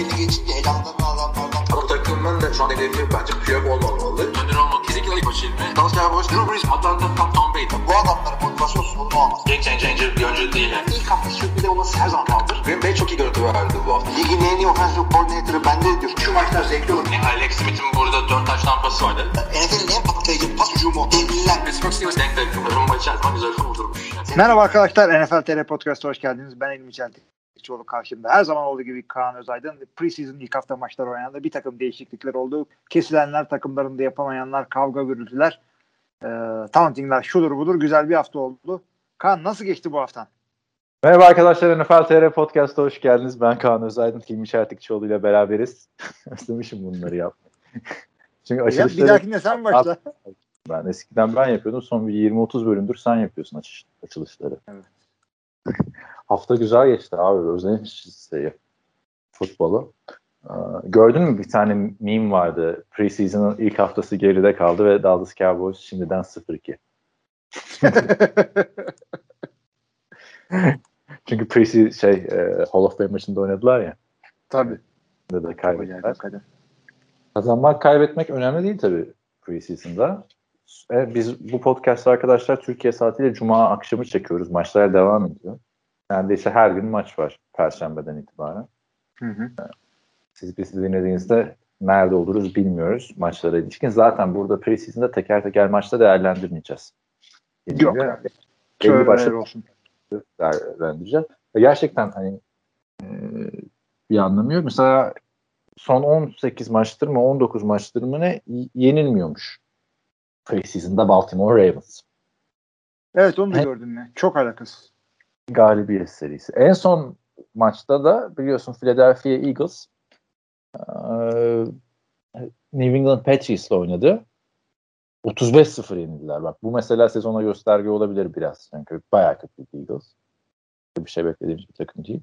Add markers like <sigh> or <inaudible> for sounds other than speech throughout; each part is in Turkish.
belli geçince elanlarını alanlardan. Ama takımın da şu an hedefi bence Piyok olmamalı. Önder olmalı. Kesinlikle ilk maçı ilmi. Dallas Cowboys, Drew Brees, Atlanta, Tom, Tom Brady. Bu adamların motivasyon sorunu olmaz. Game changer bir oyuncu değil. Yani. İlk hafta sürpriz olması her zaman kaldır. Green Bay çok iyi görüntü verdi bu hafta. Ligin en iyi offensive coordinator'ı bende diyor. Şu maçlar zevkli olur. Yani Alex Smith'in burada 4 taş tampası vardı. NFL'in en patlayıcı pas hücumu. Devliler. Pittsburgh Steelers denk denk. Rumba içerisinde güzel kurdurmuş. Merhaba arkadaşlar NFL TR Podcast'a hoş geldiniz. Ben İlmi Çeltikçioğlu karşımda. Her zaman olduğu gibi Kaan Özaydın. Preseason ilk hafta maçları oynandı. Bir takım değişiklikler oldu. Kesilenler, takımlarında yapamayanlar, kavga gürültüler, e, tauntingler, şudur budur. Güzel bir hafta oldu. Kaan nasıl geçti bu haftan? Merhaba arkadaşlar NFL TR Podcast'a hoş geldiniz. Ben Kaan Özaydın, Hilmi Çeltikçioğlu ile beraberiz. <laughs> Özlemişim bunları yapmayı. <laughs> Çünkü Ya, açılışları bir dahakine sen başla. <laughs> ben eskiden ben yapıyordum. Son bir 20-30 bölümdür sen yapıyorsun açılışları. Evet. Hafta güzel geçti abi. Özlemişiz şeyi, futbolu. Ee, gördün mü bir tane meme vardı. Preseason'ın ilk haftası geride kaldı ve Dallas Cowboys şimdiden 0-2. <laughs> Çünkü preseason şey e, Hall of Fame maçında oynadılar ya. Tabii. Burada da kaybettiler. Kazanmak, kaybetmek önemli değil tabii preseason'da. E, biz bu podcast arkadaşlar Türkiye saatiyle Cuma akşamı çekiyoruz. Maçlar devam ediyor. Neredeyse her gün maç var Perşembeden itibaren. Hı hı. Siz bizi dinlediğinizde nerede oluruz bilmiyoruz maçlara ilişkin. Zaten burada preseason'da teker teker maçta değerlendirmeyeceğiz. Yok. Belli başlı olsun. değerlendireceğiz. Gerçekten hani e, bir anlamı yok. Mesela son 18 maçtır mı 19 maçtır mı ne yenilmiyormuş. Preseason'da Baltimore Ravens. Evet onu da He- gördüm ben. Çok alakasız. Galibiyet serisi. En son maçta da biliyorsun Philadelphia Eagles New England Patriots'la oynadı. 35-0 yenildiler. Bak bu mesela sezona gösterge olabilir biraz. Çünkü bayağı kötü Eagles. Bir şey beklediğimiz bir takım değil.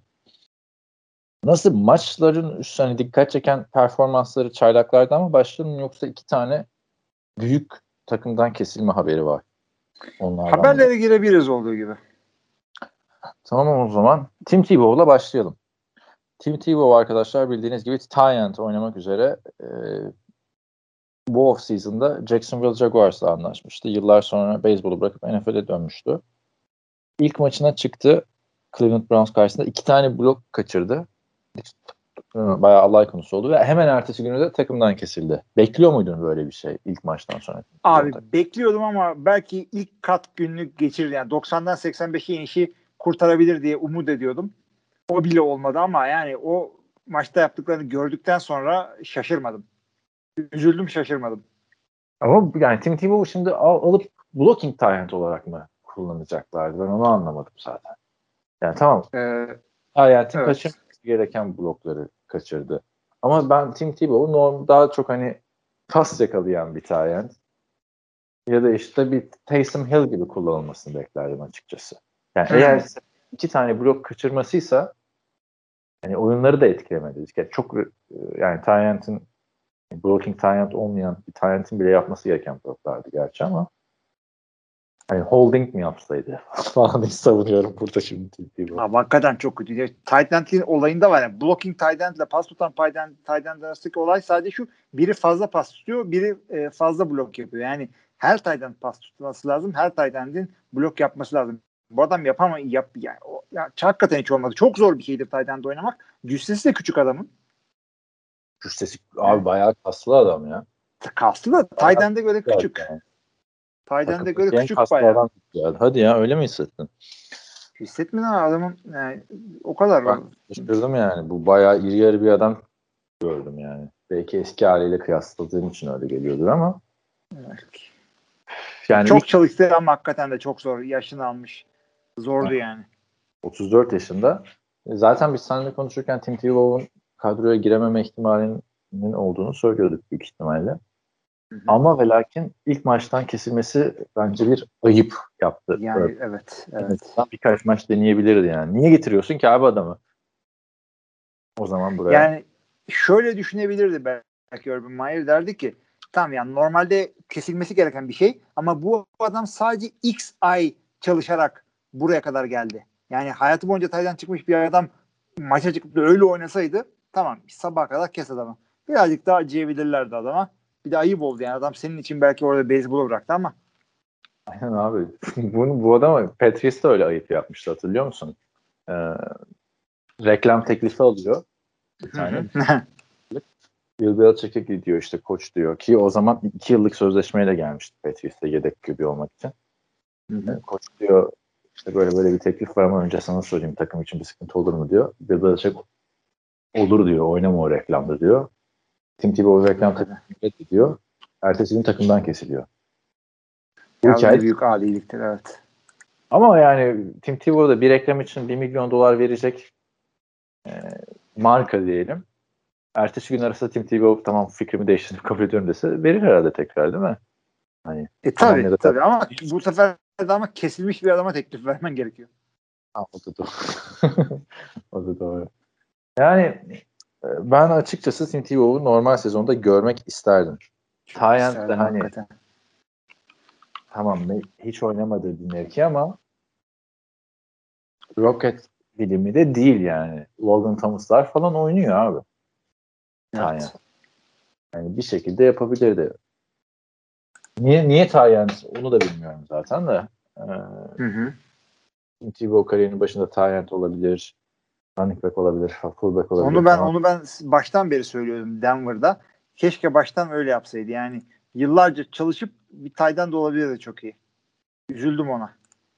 Nasıl maçların üst hani dikkat çeken performansları çaylaklardan mı başlayalım yoksa iki tane büyük takımdan kesilme haberi var. Onlardan? Haberlere girebiliriz olduğu gibi. Tamam o zaman Tim Tebow'la başlayalım. Tim Tebow arkadaşlar bildiğiniz gibi Tyent oynamak üzere e, bu off season'da Jacksonville Jaguars'la anlaşmıştı. Yıllar sonra beyzbolu bırakıp NFL'e dönmüştü. İlk maçına çıktı. Cleveland Browns karşısında iki tane blok kaçırdı. E, Bayağı alay konusu oldu ve hemen ertesi günü de takımdan kesildi. Bekliyor muydun böyle bir şey ilk maçtan sonra? Abi bekliyordum ama belki ilk kat günlük geçirir. Yani 90'dan 85'e inişi kurtarabilir diye umut ediyordum. O bile olmadı ama yani o maçta yaptıklarını gördükten sonra şaşırmadım. Üzüldüm şaşırmadım. Ama yani Tim Tebow şimdi al, alıp blocking talent olarak mı kullanacaklardı? Ben onu anlamadım zaten. Yani tamam Ee, Hayatın Evet. kaçırması gereken blokları kaçırdı. Ama ben Tim Tebow'u norm daha çok hani pas yakalayan bir talent ya da işte bir Taysom Hill gibi kullanılmasını beklerdim açıkçası. Yani Hı. eğer iki tane blok kaçırmasıysa hani oyunları da etkilemedi. Yani çok e, yani talent'in blocking talent olmayan bir talent'in bile yapması gereken bloklardı gerçi ama hani holding mi yapsaydı <laughs> falan diye savunuyorum burada şimdi abi hakikaten çok kötü. Tight end'in olayında var. Yani blocking tight end ile pas tutan tight end, tight end arasındaki olay sadece şu. Biri fazla pas tutuyor, biri e, fazla blok yapıyor. Yani her tight end pas tutması lazım. Her tight end'in blok yapması lazım. Bu adam yapama yap yani o, ya, hakikaten hiç olmadı. Çok zor bir şeydir tight oynamak. Cüssesi de küçük adamın. Cüssesi abi bayağı kaslı adam ya. Kaslı da tight göre küçük. Yani. Tight göre küçük bayağı. Hadi ya öyle mi hissettin? Hissetmedin adamın yani, o kadar. Ben şaşırdım yani. Bu bayağı iri yarı bir adam gördüm yani. Belki eski haliyle kıyasladığım için öyle geliyordur ama yani çok ilk çalıştı ama hakikaten de çok zor. Yaşını almış. Zordu yani. 34 yaşında. Zaten biz seninle konuşurken Tim Tebow'un kadroya girememe ihtimalinin olduğunu söylüyorduk büyük ihtimalle. Hı hı. Ama ve lakin ilk maçtan kesilmesi bence bir ayıp yaptı. Yani Böyle. evet. Evet. birkaç maç deneyebilirdi yani. Niye getiriyorsun ki abi adamı? O zaman buraya. Yani şöyle düşünebilirdi belki Urban Meyer derdi ki tamam yani normalde kesilmesi gereken bir şey ama bu adam sadece X ay çalışarak buraya kadar geldi. Yani hayatı boyunca Tay'dan çıkmış bir adam maça çıkıp da öyle oynasaydı Tamam sabah kadar kes adamı. Birazcık daha acıyabilirlerdi adama. Bir de ayıp oldu yani adam senin için belki orada beyzbolu bıraktı ama. Aynen abi. <laughs> Bunu, bu adama Patrice de öyle ayıp yapmıştı hatırlıyor musun? Ee, reklam teklifi alıyor. Bir tane. <laughs> Bill Belichick'e gidiyor işte koç diyor ki o zaman iki yıllık sözleşmeyle gelmişti Patrice'de yedek QB olmak için. Koç diyor işte böyle böyle bir teklif var ama önce sana sorayım takım için bir sıkıntı olur mu diyor. Bill Belichick olur diyor oynama o reklamda diyor. Tim Tebow reklam takımı diyor. Ertesi gün takımdan kesiliyor. Bu hikaye büyük aliliktir evet. ama yani Tim Tebow da bir reklam için 1 milyon dolar verecek e, marka diyelim. Ertesi gün arasında Tim Tebow tamam fikrimi değiştirdim kabul ediyorum dese verir herhalde tekrar değil mi? Hani E da- tabii ama bu sefer ama kesilmiş bir adama teklif vermen gerekiyor. ha, o da doğru. <laughs> o da doğru. Yani e, ben açıkçası Tim Tebow'u normal sezonda görmek isterdim. Tayent de İsterdim hani hakikaten. tamam hiç oynamadı mevki ama Rocket bilimi de değil yani. Logan Thomas'lar falan oynuyor abi. Evet. Yani bir şekilde yapabilirdi. Niye niye Tayent onu da bilmiyorum zaten de. Ee, Hı hı. Tim Tebow kariyerinin başında Tayent olabilir. Running back olabilir. Fullback olabilir. Onu ben falan. onu ben baştan beri söylüyordum Denver'da. Keşke baştan öyle yapsaydı. Yani yıllarca çalışıp bir taydan da olabilirdi çok iyi. Üzüldüm ona.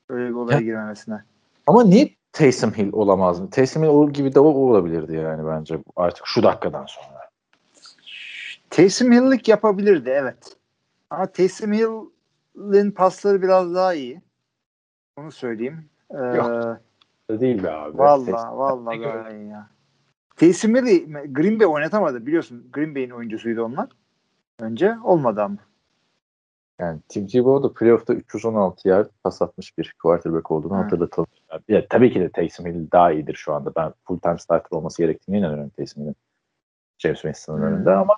Öyle bir olaya Ya. girmemesine. Ama niye Taysom Hill olamaz mı? Taysom Hill o gibi de o olabilirdi yani bence artık şu dakikadan sonra. Taysom Hill'lik yapabilirdi evet. Ama Taysom Hill'in pasları biraz daha iyi. Onu söyleyeyim. Ee, Yok. Değil be abi. Vallahi Taysom- vallahi daha iyi ya. Taysom Hill'i Green Bay oynatamadı biliyorsun. Green Bay'in oyuncusuydu onlar. Önce olmadı ama. Yani Tim Tebow da playoff'ta 316 yard pas atmış bir quarterback olduğunu Hı. hatırlatalım. Ya, tabii ki de Taysom Hill daha iyidir şu anda. Ben full time starter olması gerektiğine inanıyorum Taysom Hill'in. James Winston'ın önünde ama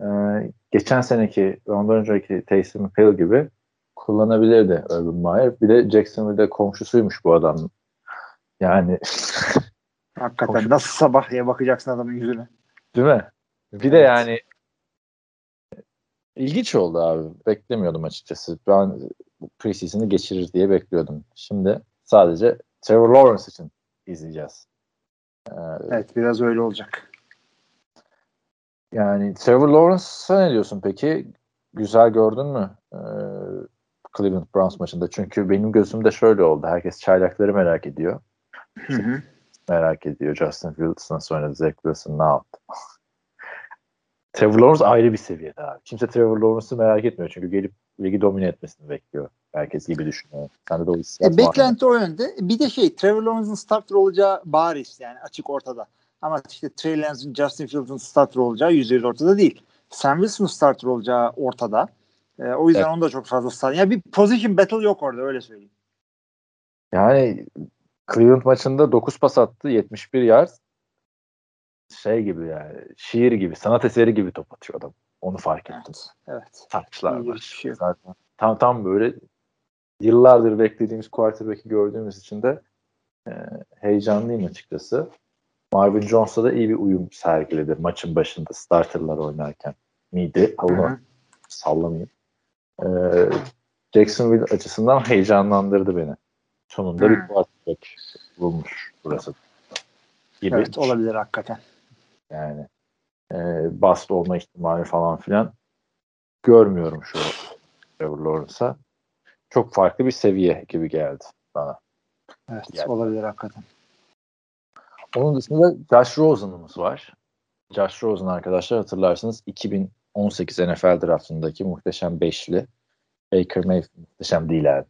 e, geçen seneki ve ondan önceki Taysom Hill gibi kullanabilirdi Urban Meyer. Bir de Jacksonville'de komşusuymuş bu adam. Yani <laughs> Hakikaten Hoş- nasıl sabah diye bakacaksın adamın yüzüne. değil mi? Bir de Evet. yani ilginç oldu abi. Beklemiyordum açıkçası. Ben preseason'ı geçirir diye bekliyordum. Şimdi sadece Trevor Lawrence için izleyeceğiz. Ee, Evet biraz öyle olacak. Yani Trevor Lawrence'a ne diyorsun peki? Güzel gördün mü ee, Cleveland Browns maçında? Çünkü benim gözümde şöyle oldu. Herkes çaylakları merak ediyor. Hı hı. Merak ediyor. Justin Fields nasıl oynadı? Zach Wilson ne yaptı? <laughs> Trevor Lawrence ayrı bir seviyede abi. Kimse Trevor Lawrence'ı merak etmiyor. Çünkü gelip ligi domine etmesini bekliyor. Herkes gibi düşünüyor. Sende de o E, beklenti o yönde. Bir de şey Trevor Lawrence'ın starter olacağı bariz yani açık ortada. Ama işte Trey Lance'ın Justin Fields'ın starter olacağı %100 ortada değil. Sam Wilson'ın starter olacağı ortada. E, o yüzden Evet. onu da çok fazla starter. Yani bir position battle yok orada öyle söyleyeyim. Yani Cleveland maçında 9 pas attı. 71 yard. Şey gibi yani. Şiir gibi. Sanat eseri gibi top atıyor adam. Onu fark ettim. Evet. Evet. Bir var. şey. Zaten tam tam böyle yıllardır beklediğimiz quarterback'i gördüğümüz için de e, heyecanlıyım açıkçası. Marvin Jones'la da iyi bir uyum sergiledi maçın başında starterlar oynarken. Onu hı. sallamayayım. E, Jacksonville açısından heyecanlandırdı beni. Sonunda Hı. bir quarterback bulmuş burası. Gibi. Evet olabilir hakikaten. Yani e, bast olma ihtimali falan filan görmüyorum şu Trevor Lawrence'a. Çok farklı bir seviye gibi geldi bana. Evet Yani. olabilir hakikaten. Onun dışında Josh Rosen'ımız var. Josh Rosen arkadaşlar hatırlarsınız 2018 NFL draftındaki muhteşem beşli. Baker Mayfield muhteşem değil yani.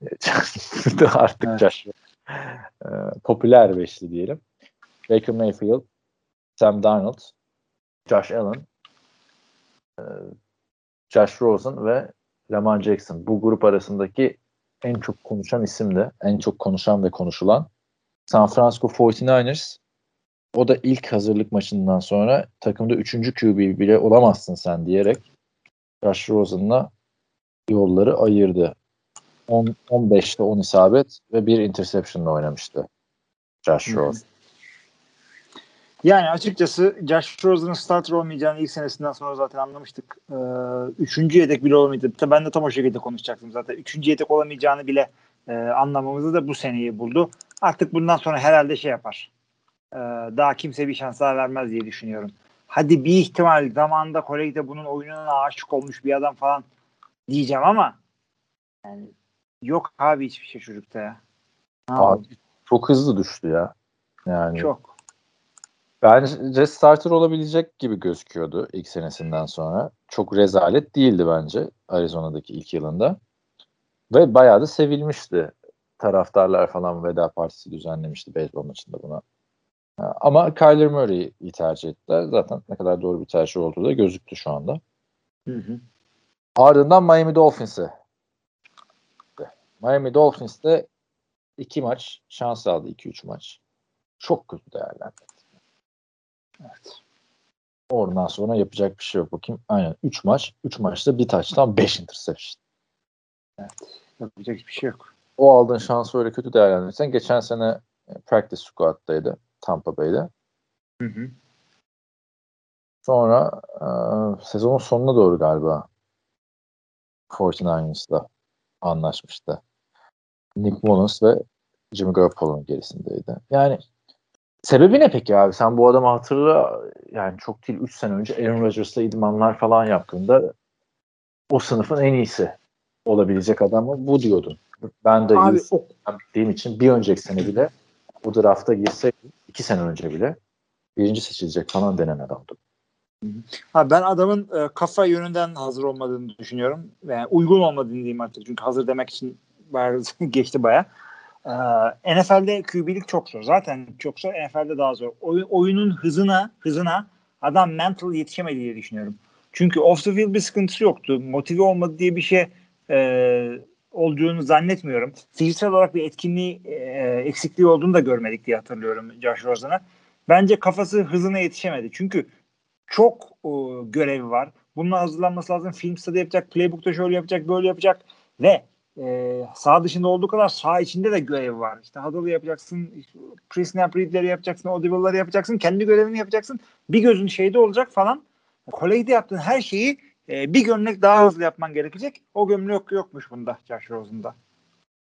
<laughs> Artık Evet. Josh. E, popüler beşli diyelim. Baker Mayfield, Sam Darnold, Josh Allen, e, Josh Rosen ve Lamar Jackson. Bu grup arasındaki en çok konuşan isim de, en çok konuşan ve konuşulan San Francisco 49ers. O da ilk hazırlık maçından sonra takımda 3. QB bile olamazsın sen diyerek Josh Rosen'la yolları ayırdı. 10, 15'te 10 isabet ve bir interception'la oynamıştı Josh. Rosen. Yani açıkçası Josh Rosen'ın starter olmayacağını ilk senesinden sonra zaten anlamıştık. Ee, üçüncü yedek bile olamayacak. Ben de tam o şekilde konuşacaktım zaten. Üçüncü yedek olamayacağını bile e, anlamamızı da bu seneyi buldu. Artık bundan sonra herhalde şey yapar. Ee, daha kimse bir şans daha vermez diye düşünüyorum. Hadi bir ihtimal zamanında kolejde bunun oyununa aşık olmuş bir adam falan diyeceğim ama yani yok abi hiçbir şey çocukta ya. Abi, çok hızlı düştü ya. Yani Çok. Bence starter olabilecek gibi gözüküyordu ilk senesinden sonra. Çok rezalet değildi bence Arizona'daki ilk yılında. Ve bayağı da sevilmişti. Taraftarlar falan veda partisi düzenlemişti beyzbol maçında buna. Ama Kyler Murray'i tercih ettiler. Zaten ne kadar doğru bir tercih olduğu da gözüktü şu anda. Hı hı. Ardından Miami Dolphins'e. Miami Dolphins'te iki maç şans aldı. 2-3 maç. Çok kötü değerlendirdi. Evet. Oradan sonra yapacak bir şey yok. Bakayım. Aynen. 3 maç. 3 maçta bir taçtan 5 interception. Evet. Yapacak hiçbir şey yok. O aldığın şansı öyle kötü değerlendirirsen geçen sene e, practice squad'daydı Tampa Bay'de. Hı hı. Sonra e, sezonun sonuna doğru galiba 49ers'la anlaşmıştı. Nick Mullins ve Jimmy Garoppolo'nun gerisindeydi. Yani sebebi ne peki abi? Sen bu adamı hatırla yani çok değil 3 sene önce Aaron Rodgers'la idmanlar falan yaptığında o sınıfın en iyisi olabilecek adamı bu diyordun. Ben de Abi, o... için bir önceki sene bile bu drafta girseydi iki sene önce bile birinci seçilecek falan denen adamdı. Ha, ben adamın e, kafa yönünden hazır olmadığını düşünüyorum. Yani uygun olmadığını diyeyim artık. Çünkü hazır demek için <laughs> geçti baya. Ee, NFL'de QB'lik çok zor. Zaten çok zor. NFL'de daha zor. Oy, oyunun hızına hızına adam mental yetişemedi diye düşünüyorum. Çünkü off the field bir sıkıntısı yoktu. Motive olmadı diye bir şey e, olduğunu zannetmiyorum. Fiziksel olarak bir etkinliği e, eksikliği olduğunu da görmedik diye hatırlıyorum Josh Rosen'a. Bence kafası hızına yetişemedi. Çünkü çok o, görevi var. Bunun hazırlanması lazım. Film stadı yapacak, playbook'ta şöyle yapacak, böyle yapacak ve e, sağ dışında olduğu kadar sağ içinde de görevi var. İşte huddle yapacaksın, pre-snap yapacaksın, audible'ları yapacaksın, kendi görevini yapacaksın. Bir gözün şeyde olacak falan. Kolejde yaptığın her şeyi e, bir gömlek daha hızlı yapman gerekecek. O gömlek yok, yokmuş bunda Josh Rosen'da.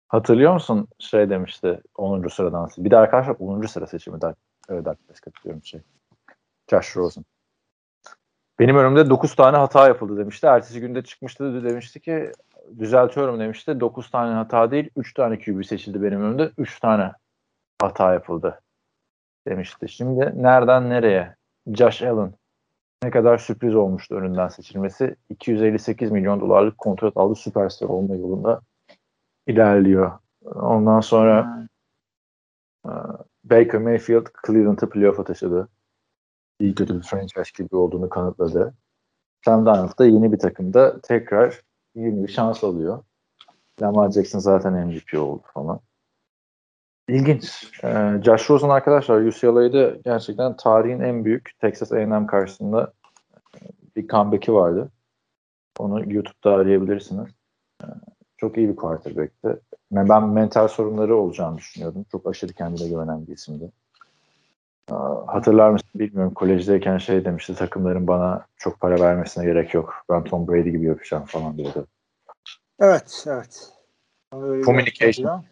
Hatırlıyor musun şey demişti 10. sıradan. Bir de arkadaşlar 10. sıra seçimi. Dark, evet arkadaş katılıyorum şey. Josh Rosen. Benim önümde 9 tane hata yapıldı demişti. Ertesi günde çıkmıştı demişti ki düzeltiyorum demişti. 9 tane hata değil 3 tane QB seçildi benim önümde. 3 tane hata yapıldı demişti. Şimdi nereden nereye? Josh Allen ne kadar sürpriz olmuştu önünden seçilmesi. 258 milyon dolarlık kontrat aldı. Süperstar olma yolunda ilerliyor. Ondan sonra hmm. Baker Mayfield Cleveland'ı playoff'a taşıdı. İyi kötü bir franchise gibi olduğunu kanıtladı. Sam Darnold da yeni bir takımda tekrar yeni bir şans alıyor. Lamar Jackson zaten MVP oldu falan. İlginç. Ee, Josh Rosen arkadaşlar UCLA'da gerçekten tarihin en büyük Texas A&M karşısında bir comeback'i vardı. Onu YouTube'da arayabilirsiniz. Ee, çok iyi bir quarterback'ti. Ben mental sorunları olacağını düşünüyordum. Çok aşırı kendine güvenen bir isimdi. Ee, hatırlar mısın bilmiyorum. Kolejdeyken şey demişti takımların bana çok para vermesine gerek yok. Ben Tom Brady gibi yapacağım falan diyordu. Evet, evet. Communication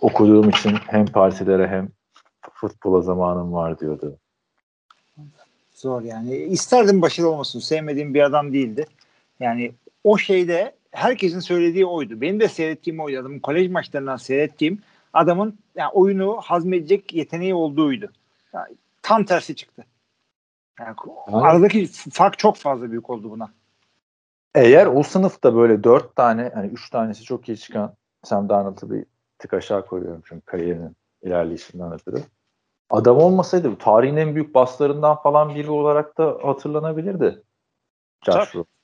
okuduğum için hem partilere hem futbola zamanım var diyordu. Zor yani. İsterdim başarılı olmasın. Sevmediğim bir adam değildi. Yani o şeyde herkesin söylediği oydu. Benim de seyrettiğim oydu. Adamın kolej maçlarından seyrettiğim adamın yani oyunu hazmedecek yeteneği olduğuydu. Yani tam tersi çıktı. Yani aradaki fark çok fazla büyük oldu buna. Eğer o sınıfta böyle dört tane hani üç tanesi çok iyi çıkan Sam Darnold'u bir tık aşağı koyuyorum çünkü kariyerinin ilerleyişinden ötürü. Adam olmasaydı tarihin en büyük baslarından falan biri olarak da hatırlanabilirdi. Josh Rosen.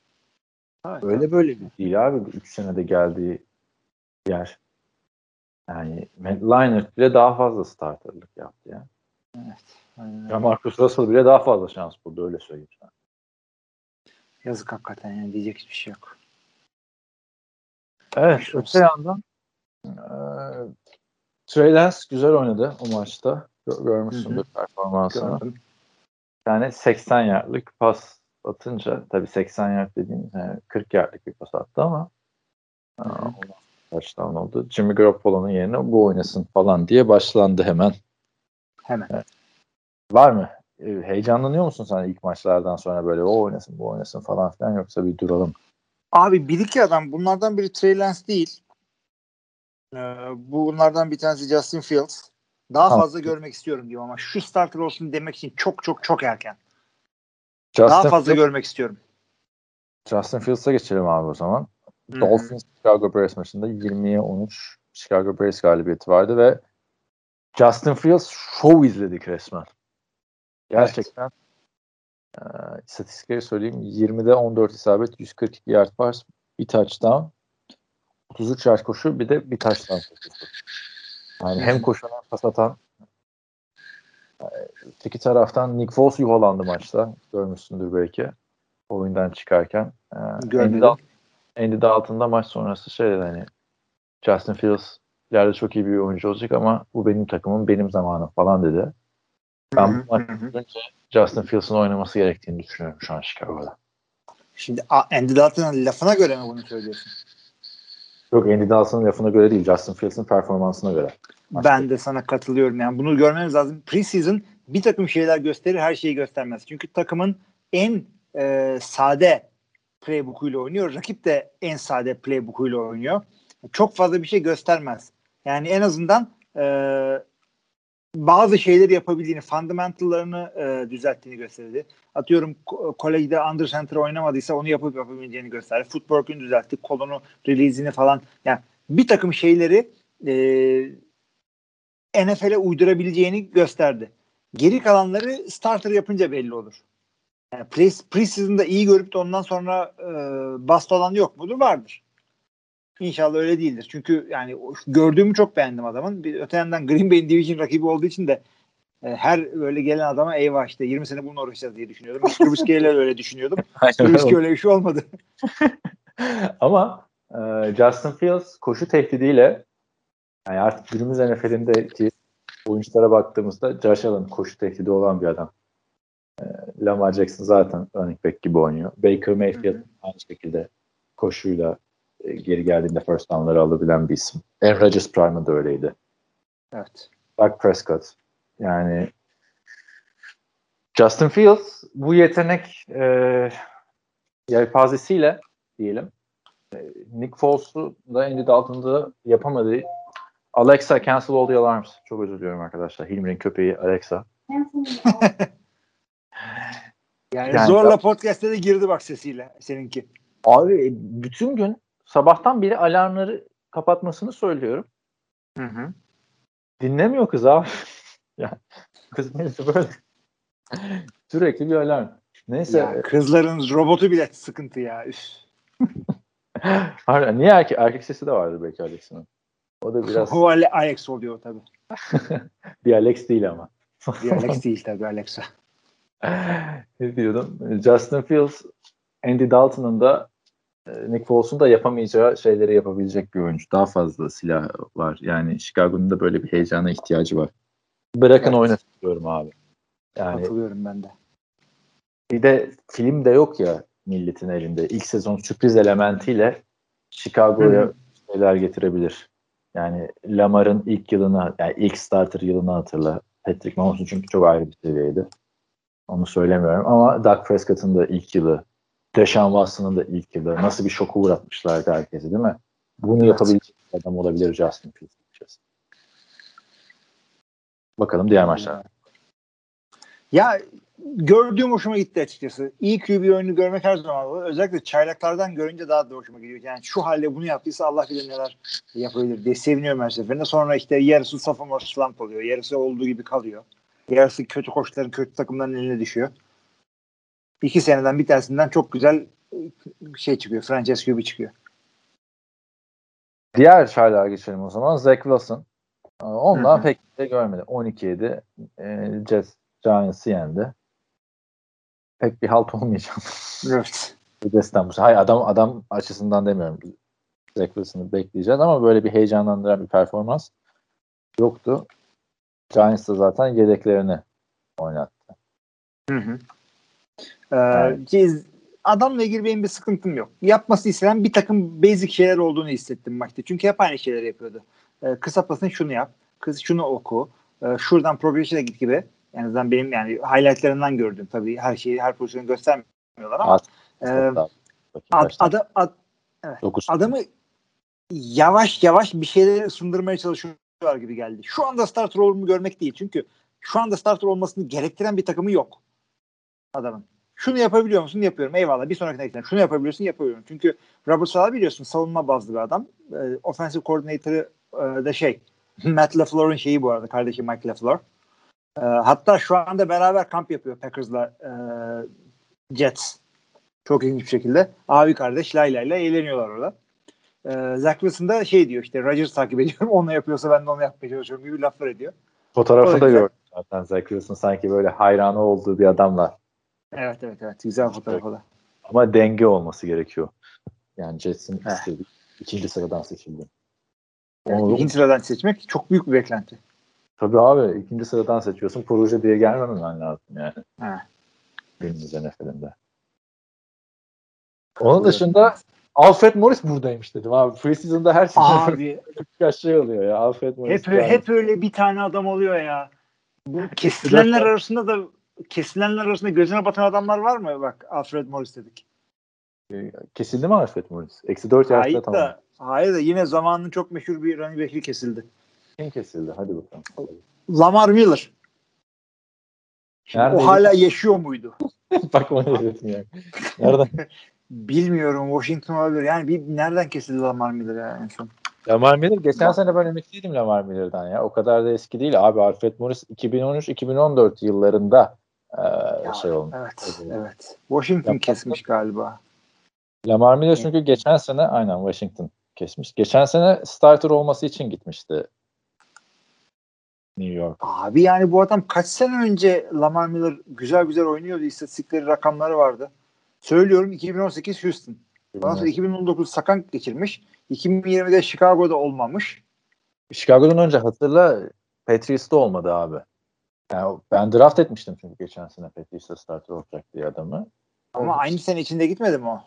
Öyle böyle değil abi. 3 senede geldiği yer. Yani Matt Leinart bile daha fazla starterlık yaptı ya. Evet. Ya Marcus Russell bile daha fazla şans buldu öyle söyleyeyim sana. Yazık hakikaten yani diyecek hiçbir şey yok. Evet Hoş öte yandan Trey Lance güzel oynadı o maçta. Görmüşsündür performansını. Gördüm. tane 80 yardlık pas atınca tabii 80 yard dediğim yani 40 yardlık bir pas attı ama touchdown oldu. Jimmy Garoppolo'nun yerine bu oynasın falan diye başlandı hemen. Hemen. Evet. Var mı? E, heyecanlanıyor musun sen ilk maçlardan sonra böyle o oynasın bu oynasın falan filan yoksa bir duralım? Abi bir iki adam bunlardan biri Trey Lance değil. Ee, bunlardan bir tanesi Justin Fields. Daha Tamam. fazla görmek istiyorum diyorum ama şu starter olsun demek için çok çok çok erken. Justin, Daha fazla Fields- görmek istiyorum. Justin Fields'a geçelim abi o zaman. Hı. Dolphins Chicago Bears maçında 20'ye 13 Chicago Bears galibiyeti vardı ve Justin Fields show izledik resmen. Gerçekten e, istatistikleri söyleyeyim. 20'de 14 isabet, 142 yard pass, bir touchdown, 33 yard koşu, bir de bir touchdown koşusu. Yani hem koşan hem pas atan öteki taraftan Nick Foles yuvalandı maçta. Görmüşsündür belki. Oyundan çıkarken. E, Andy Görmedim. Dalton, Andy Dalton da maç sonrası şey dedi hani Justin Fields ileride çok iyi bir oyuncu olacak ama bu benim takımım, benim zamanım falan dedi. Ben bu maçı görünce Justin Fields'ın oynaması gerektiğini düşünüyorum şu an Chicago'da. Şimdi Andy Dalton'ın lafına göre mi bunu söylüyorsun? Yok Andy Dalton'ın lafına göre değil, Justin Fields'ın performansına göre. Maçta. Ben de sana katılıyorum. Yani bunu görmemiz lazım. Preseason bir takım şeyler gösterir, her şeyi göstermez. Çünkü takımın en e, sade playbook'uyla oynuyor. Rakip de en sade playbook'uyla oynuyor. Çok fazla bir şey göstermez. Yani en azından e, bazı şeyleri yapabildiğini, fundamentallarını e, düzelttiğini gösterdi. Atıyorum ko- kolejde under center oynamadıysa onu yapıp yapabileceğini gösterdi. Footwork'ünü düzeltti, kolunu, release'ini falan. Yani bir takım şeyleri e, NFL'e uydurabileceğini gösterdi. Geri kalanları starter yapınca belli olur. Yani pre, preseason'da iyi görüp de ondan sonra e, bast olan yok mudur? Vardır. İnşallah öyle değildir. Çünkü yani gördüğümü çok beğendim adamın. Bir öte yandan <laughs> Green Bay'in division rakibi olduğu için de e, her böyle gelen adama eyvah işte 20 sene bununla uğraşacağız diye düşünüyordum. Trubisky ile öyle düşünüyordum. <laughs> Trubisky öyle bir şey olmadı. <laughs> Ama e, Justin Fields koşu tehdidiyle yani artık günümüz NFL'indeki oyunculara baktığımızda Josh Allen koşu tehdidi olan bir adam. E, Lamar Jackson zaten running back gibi oynuyor. Baker Mayfield Hı hı. aynı şekilde koşuyla geri geldiğinde first down'ları alabilen bir isim. Aaron Rodgers Prime'ı da öyleydi. Evet. Dak Prescott. Yani Justin Fields bu yetenek e, yelpazesiyle diyelim e, Nick Foles'u da Andy Dalton'da yapamadığı Alexa cancel all the alarms. Çok özür diliyorum arkadaşlar. Hilmi'nin köpeği Alexa. Yani, Yani- zorla podcast'e de girdi bak sesiyle seninki. Abi bütün gün sabahtan beri alarmları kapatmasını söylüyorum. Hı hı. Dinlemiyor kız abi. <laughs> ya kız neyse böyle sürekli bir alarm. Neyse Ya, kızların robotu bile sıkıntı ya. Üf. <laughs> Harbiden, niye erkek, erkek sesi de vardır belki Alex'in. O da biraz <laughs> O Ale- Alex oluyor tabii. bir Alex değil ama. Bir Alex değil tabii Alexa. ne diyordum? Justin Fields, Andy Dalton'ın da Nick Foles'un da yapamayacağı şeyleri yapabilecek bir oyuncu. Daha fazla silah var. Yani Chicago'nun da böyle bir heyecana ihtiyacı var. Bırakın Evet. oynatıyorum abi. Yani Katılıyorum ben de. bir de film de yok ya milletin elinde. İlk sezon sürpriz elementiyle Chicago'ya şeyler getirebilir. Yani Lamar'ın ilk yılını, yani ilk starter yılını hatırla. Patrick Mahomes'un çünkü çok ayrı bir seviyeydi. Onu söylemiyorum ama Dak Prescott'ın da ilk yılı, Deshaun Watson'ın da ilk yılı. Nasıl bir şoku uğratmışlardı herkese değil mi? Bunu Evet. yapabilecek adam olabilir Justin Fields. Bakalım diğer maçlar. Ya gördüğüm hoşuma gitti açıkçası. İyi QB oyunu görmek her zaman olur. Özellikle çaylaklardan görünce daha da hoşuma gidiyor. Yani şu halde bunu yaptıysa Allah bilir neler yapabilir diye seviniyorum her seferinde. Sonra işte yarısı sophomore slump oluyor. Yarısı olduğu gibi kalıyor. Yarısı kötü koçların, kötü takımların eline düşüyor. İki seneden bir tanesinden çok güzel şey çıkıyor. Franchise QB çıkıyor. Diğer çaylar geçelim o zaman. Zach Wilson. Ondan pek de görmedi. 12-7 e, Jets Giants'ı yendi. Pek bir halt olmayacak. Evet. <laughs> Jets'ten bu. Hayır adam adam açısından demiyorum. Zach Wilson'ı bekleyeceğiz ama böyle bir heyecanlandıran bir performans yoktu. Giants da zaten yedeklerini oynattı. Hı hı. Ee, Cez- adamla ilgili benim bir sıkıntım yok. Yapması istenen bir takım basic şeyler olduğunu hissettim maçta. Çünkü hep aynı şeyler yapıyordu. Ee, kısa pasın şunu yap, kız şunu oku, e, şuradan progression'a git gibi. En azından benim yani highlightlarından gördüm tabii her şeyi her pozisyonu göstermiyorlar ama e, ad, ada- ad- evet, adamı yavaş yavaş bir şeyleri ısındırmaya çalışıyorlar gibi geldi. Şu anda starter olduğunu görmek değil. Çünkü şu anda starter olmasını gerektiren bir takımı yok adamın. Şunu yapabiliyor musun? Yapıyorum. Eyvallah. Bir sonrakine gidelim. Şunu yapabiliyorsun? Yapıyorum. Çünkü Robert Sala biliyorsun savunma bazlı bir adam. E, offensive coordinator'ı e, da şey <laughs> Matt LaFleur'un şeyi bu arada. Kardeşi Mike LaFleur. E, hatta şu anda beraber kamp yapıyor Packers'la e, Jets. Çok ilginç bir şekilde. Abi kardeş Layla ile eğleniyorlar orada. E, Zach Wilson da şey diyor işte Rodgers takip ediyorum. <laughs> Onu yapıyorsa ben de onu yapmaya çalışıyorum gibi laflar ediyor. Fotoğrafı da gördüm zaten Zach Wilson sanki böyle hayranı olduğu bir adamla. Evet evet evet. Güzel fotoğraf o da. Ama denge olması gerekiyor. Yani Jets'in istediği ikinci sıradan seçildi. Evet, Onu- ikinci sıradan seçmek çok büyük bir beklenti. Tabii abi ikinci sıradan seçiyorsun. Proje diye gelmemen lazım yani. He. Günümüzde NFL'inde. Onun dışında Alfred Morris buradaymış dedim abi. Preseason'da her şey <laughs> birkaç şey oluyor ya. Alfred Morris. hep hep öyle bir tane adam oluyor ya. Bu kesilenler arasında da kesilenler arasında gözüne batan adamlar var mı? Bak Alfred Morris dedik. Kesildi mi Alfred Morris? Eksi 4 Hayır yaşta da, tamam. hayır da yine zamanın çok meşhur bir running back'i kesildi. Kim kesildi? Hadi bakalım. Lamar Miller. Şimdi o hala yaşıyor muydu? <laughs> Bak onu dedim yani. Nereden? <laughs> Bilmiyorum. Washington olabilir. Yani bir nereden kesildi Lamar Miller ya en son? Lamar Miller geçen Bak. sene ben ümitliydim Lamar Miller'dan ya. O kadar da eski değil abi. Alfred Morris 2013-2014 yıllarında eee, şey olmuş. Evet, Evet. evet. Washington Yapmak- kesmiş galiba. Lamar Miller çünkü geçen sene aynen Washington kesmiş. Geçen sene starter olması için gitmişti New York. Abi yani bu adam kaç sene önce Lamar Miller güzel güzel oynuyordu. İstatistikleri, rakamları vardı. Söylüyorum 2018 Houston. Ondan sonra 2019 sakan geçirmiş. 2020'de Chicago'da olmamış. Chicago'dan önce hatırla Patriots'ta olmadı abi. Yani ben draft etmiştim çünkü geçen sene Patriots'ta starter olacak diye adamı. Ama Oldu. aynı sene içinde gitmedi mi o?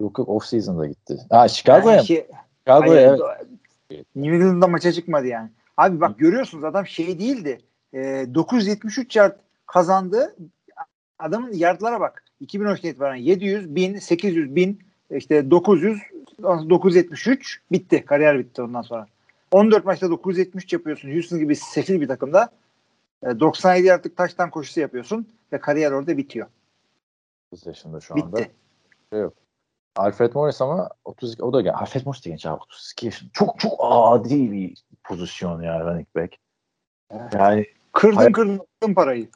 Yok yok off season'da gitti. Ha Chicago'ya Yani mı? şey- Chicago'ya Hayır, evet. New England'da maça çıkmadı yani. Abi bak görüyorsunuz adam şey değildi. E, 973 yard kazandı. Adamın yardlara bak. 2013'ten itibaren 700, 1000, 800, 1000, işte 900, 973 bitti. Kariyer bitti ondan sonra. 14 maçta 973 yapıyorsun. Houston gibi sefil bir takımda. E, 97 yardlık taştan koşusu yapıyorsun ve kariyer orada bitiyor. 30 yaşında şu anda. Bitti. Alfred Morris ama 32 o da genç. Alfred Morris de genç abi 32 yaşında. Çok çok adi bir pozisyon ya running back. Yani Kırdın Hayır. kırdın parayı.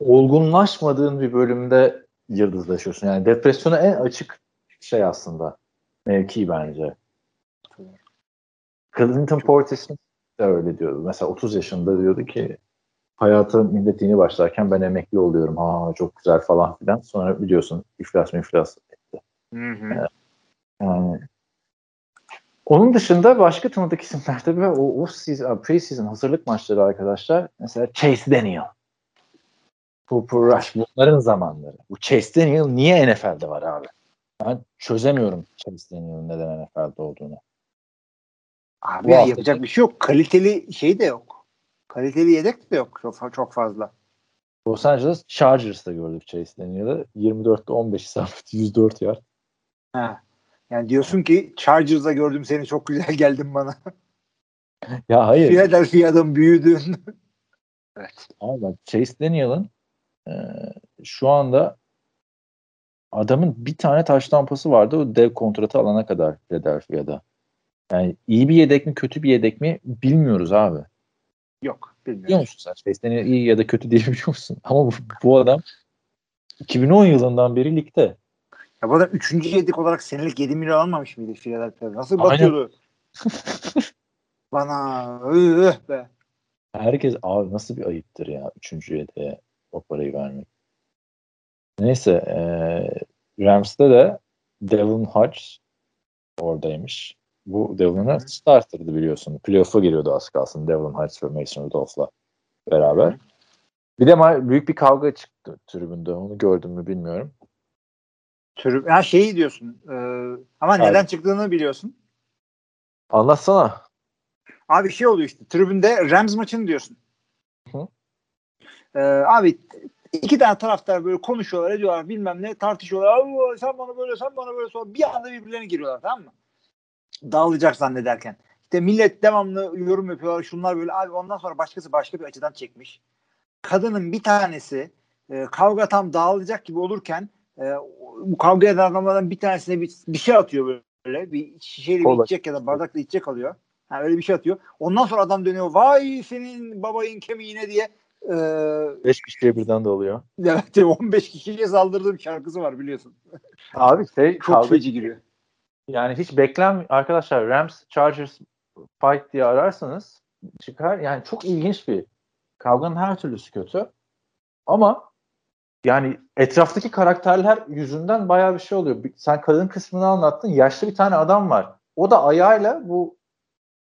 olgunlaşmadığın bir bölümde yıldızlaşıyorsun. Yani depresyona en açık şey aslında. Mevki bence. Clinton Portis de öyle diyordu. Mesela 30 yaşında diyordu ki hayata millet yeni başlarken ben emekli oluyorum. Ha çok güzel falan filan. Sonra biliyorsun iflas mı iflas Hı hı. Yani onun dışında başka tanıdık isimler tabii o, o season, pre-season hazırlık maçları arkadaşlar. Mesela Chase Daniel. Cooper Rush bunların zamanları. Bu Chase Daniel niye NFL'de var abi? Ben çözemiyorum Chase Daniel'ın neden NFL'de olduğunu. Abi Bu ya hafta- yapacak bir şey yok. Kaliteli şey de yok. Kaliteli yedek de yok çok, çok fazla. Los Angeles Chargers'ta gördük Chase Daniel'ı. 24'te 15 isabet <laughs> 104 yard. Ha. Yani diyorsun ki Chargers'da gördüm seni çok güzel geldin bana. <laughs> Ya hayır. Philadelphia'dan büyüdün. <laughs> evet. Bak Chase Daniel'ın e, şu anda adamın bir tane taş tampası vardı o dev kontratı alana kadar Philadelphia'da. Yani iyi bir yedek mi kötü bir yedek mi bilmiyoruz abi. Yok Biliyor bilmiyorum. musun sen? Daniel iyi ya da kötü değil biliyor musun? <laughs> Ama bu, bu adam 2010 yılından beri ligde. Ya bu adam 3. yedek olarak senelik 7 milyon almamış mıydı Philadelphia'da? Nasıl bakıyordu? <laughs> Bana ıh be. Herkes abi nasıl bir ayıptır ya üçüncü yedeğe o parayı vermek. Neyse e, Rams'te de Devin Hodge oradaymış. Bu Devin Hodge starter'dı biliyorsun. Playoff'a giriyordu az kalsın Devin Hodge ve Mason Rudolph'la beraber. Bir de büyük bir kavga çıktı tribünde. Onu gördüm mü bilmiyorum. Trib ha şeyi diyorsun. e, ama Evet. neden çıktığını biliyorsun. Anlatsana. Abi şey oluyor işte. Tribünde Rams maçını diyorsun. Hı. E, abi iki tane taraftar böyle konuşuyorlar ediyorlar bilmem ne tartışıyorlar. "Aa, sen bana böyle sen bana böyle sonra bir anda birbirlerine giriyorlar tamam mı? Dağılacak zannederken. İşte millet devamlı yorum yapıyorlar. Şunlar böyle abi ondan sonra başkası başka bir açıdan çekmiş. Kadının bir tanesi e, kavga tam dağılacak gibi olurken e, bu kavga eden adamlardan bir tanesine bir, bir şey atıyor böyle. Bir şişeyle bir içecek ya da bardakla içecek alıyor. Ha, öyle bir şey atıyor. Ondan sonra adam dönüyor. Vay senin babayın kemiğine diye e, Beş kişiye birden de oluyor. <laughs> evet, 15 kişiye saldırdığım şarkısı var biliyorsun. Abi şey Çok kavga feci giriyor. Yani hiç beklen arkadaşlar Rams Chargers fight diye ararsanız çıkar. Yani çok ilginç bir kavganın her türlüsü kötü. Ama yani etraftaki karakterler yüzünden bayağı bir şey oluyor. Sen kadın kısmını anlattın. Yaşlı bir tane adam var. O da ayağıyla bu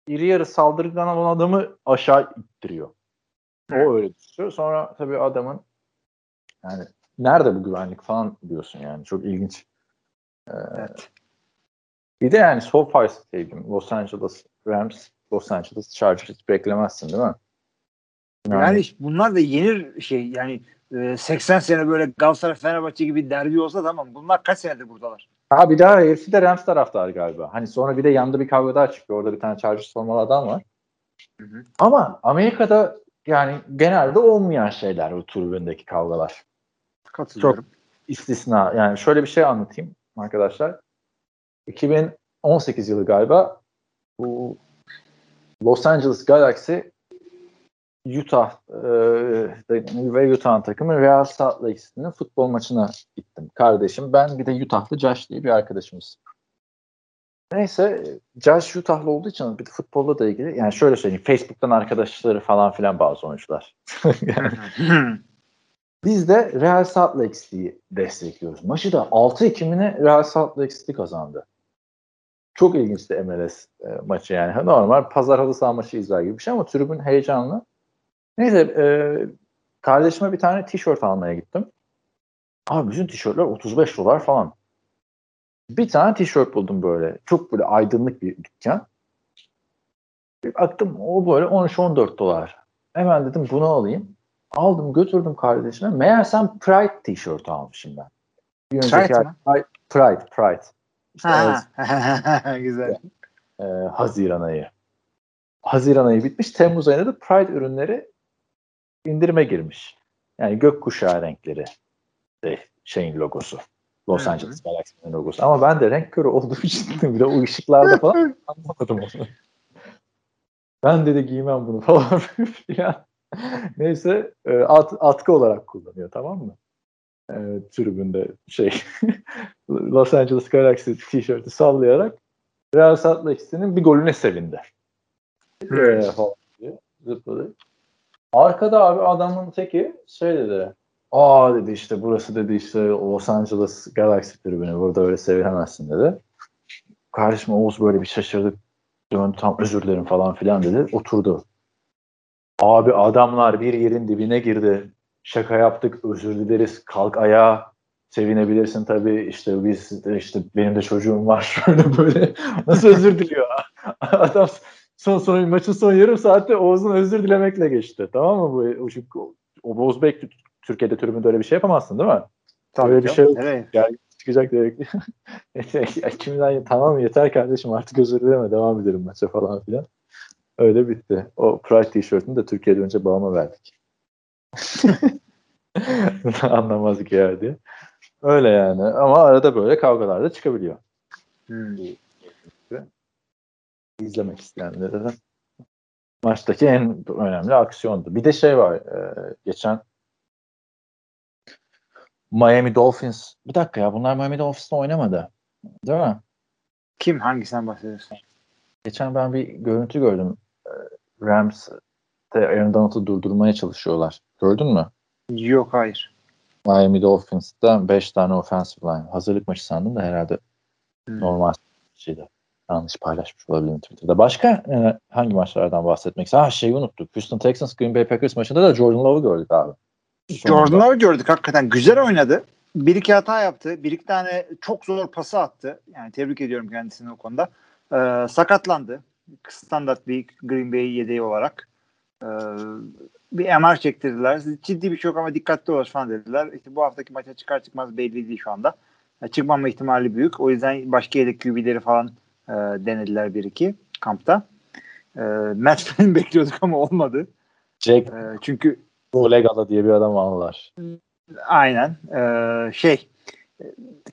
iri yarı saldırgan olan adamı aşağı ittiriyor. O öyle düşüyor. Sonra tabii adamın yani nerede bu güvenlik falan diyorsun yani. Çok ilginç. Ee, Evet. Bir de yani SoFi Stadium, Los Angeles Rams, Los Angeles Chargers hiç beklemezsin değil mi? Yani bunlar da yenir şey yani e, 80 sene böyle Galatasaray Fenerbahçe gibi derbi olsa tamam. Bunlar kaç senedir buradalar? Ha bir daha hepsi de Rams taraftarı galiba. Hani sonra bir de yanda bir kavga daha çıkıyor. Orada bir tane Chargers formalı adam var. Hı hı. Ama Amerika'da yani genelde olmayan şeyler bu tribündeki kavgalar. Katılıyorum. istisna. Yani şöyle bir şey anlatayım arkadaşlar. 2018 yılı galiba bu Los Angeles Galaxy Utah e, ve Utah'ın takımı Real Salt Lake City'nin futbol maçına gittim. Kardeşim ben bir de Utah'lı Josh diye bir arkadaşımız. Neyse Josh Utah'lı olduğu için bir de futbolla da ilgili yani şöyle söyleyeyim Facebook'tan arkadaşları falan filan bazı oyuncular. <laughs> Biz de Real Salt Lake City'yi destekliyoruz. Maçı da 6-2 mi ne Real Salt Lake City kazandı. Çok ilginçti MLS e, maçı yani. Normal pazar halı saha maçı izler gibi bir şey ama tribün heyecanlı. Neyse e, kardeşime bir tane tişört almaya gittim. Abi bütün tişörtler 35 dolar falan. Bir tane tişört buldum böyle. Çok böyle aydınlık bir dükkan. Bir baktım o böyle 13-14 dolar. Hemen dedim bunu alayım. Aldım götürdüm kardeşime. Meğersem Pride tişörtü almışım ben. Bir Pride mi? Pride, Pride. İşte Ha, <laughs> Güzel. e, Haziran ayı. Haziran ayı bitmiş. Temmuz ayında da Pride ürünleri indirime girmiş. Yani gökkuşağı renkleri de şeyin logosu. Los Hı hı. Angeles Galaxy'nin logosu. Ama ben de renk körü olduğum için <laughs> bile o ışıklarda falan anlamadım onu. Ben de de giymem bunu falan <laughs> filan. Neyse e, at, atkı olarak kullanıyor tamam mı? E, tribünde şey <laughs> Los Angeles Galaxy tişörtü sallayarak Real Salt Lake City'nin bir golüne sevindi. E, diye zıpladı. Arkada abi adamın teki şey dedi. Aa dedi işte burası dedi işte Los Angeles Galaxy tribünü burada öyle sevilemezsin dedi. Kardeşim Oğuz böyle bir şaşırdı. Döndü tam özür dilerim falan filan dedi. Oturdu. Abi adamlar bir yerin dibine girdi. Şaka yaptık özür dileriz kalk ayağa. Sevinebilirsin tabii işte biz işte benim de çocuğum var şöyle böyle. <laughs> Nasıl özür diliyor? <laughs> Adam son son maçın son yarım saatte Oğuz'un özür dilemekle geçti. Tamam mı bu? O, çünkü o, Bey Türkiye'de tribünde öyle bir şey yapamazsın değil mi? Tabii Öyle bir şey. Nereye? Gel çıkacak direkt. <laughs> Kimden tamam yeter kardeşim artık özür dileme devam edelim maça falan filan. Öyle bitti. O Pride tişörtünü de Türkiye'de önce babama verdik. <laughs> Anlamazdık ya diye. Öyle yani. Ama arada böyle kavgalar da çıkabiliyor. Hmm. İzlemek isteyenlere de maçtaki en önemli aksiyondu. Bir de şey var. E, geçen Miami Dolphins. Bir dakika ya bunlar Miami Dolphins'te oynamadı. Değil mi? Kim? Hangisinden bahsediyorsun? Geçen ben bir görüntü gördüm. E, Rams de Aaron Donald'ı durdurmaya çalışıyorlar. Gördün mü? Yok hayır. Miami Dolphins'ten 5 tane offensive line. Hazırlık maçı sandım da herhalde Hmm. normal şeydi. Yanlış paylaşmış olabilirim Twitter'da. Başka e, hangi maçlardan bahsetmek istiyorum? Ha şeyi unuttuk. Houston Texans Green Bay Packers maçında da Jordan Love'ı gördük abi. Jordan'ları gördük hakikaten. Güzel oynadı. Bir iki hata yaptı. Bir iki tane çok zor pası attı. Yani tebrik ediyorum kendisini o konuda. Ee, sakatlandı. Standart bir Green Bay yedeği olarak. Ee, bir MR çektirdiler. Ciddi bir şey yok ama dikkatli ol falan dediler. İşte bu haftaki maça çıkar çıkmaz belli değil şu anda. Yani çıkmama ihtimali büyük. O yüzden başka yedek QB'leri falan e, denediler bir iki kampta. E, Matt <laughs> Flynn bekliyorduk ama olmadı. Jack E, çünkü Bolegala diye bir adam aldılar. aynen e, şey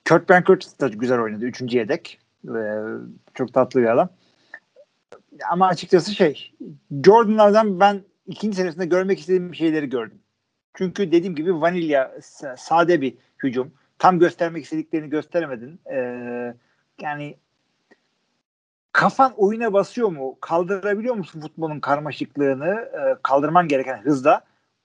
Kurt Bankert da güzel oynadı. Üçüncü yedek. E, çok tatlı bir adam. Ama açıkçası şey Jordan'lardan ben ikinci senesinde görmek istediğim şeyleri gördüm. Çünkü dediğim gibi vanilya sade bir hücum. Tam göstermek istediklerini gösteremedin. Ee, yani kafan oyuna basıyor mu? Kaldırabiliyor musun futbolun karmaşıklığını? E, kaldırman gereken hızda.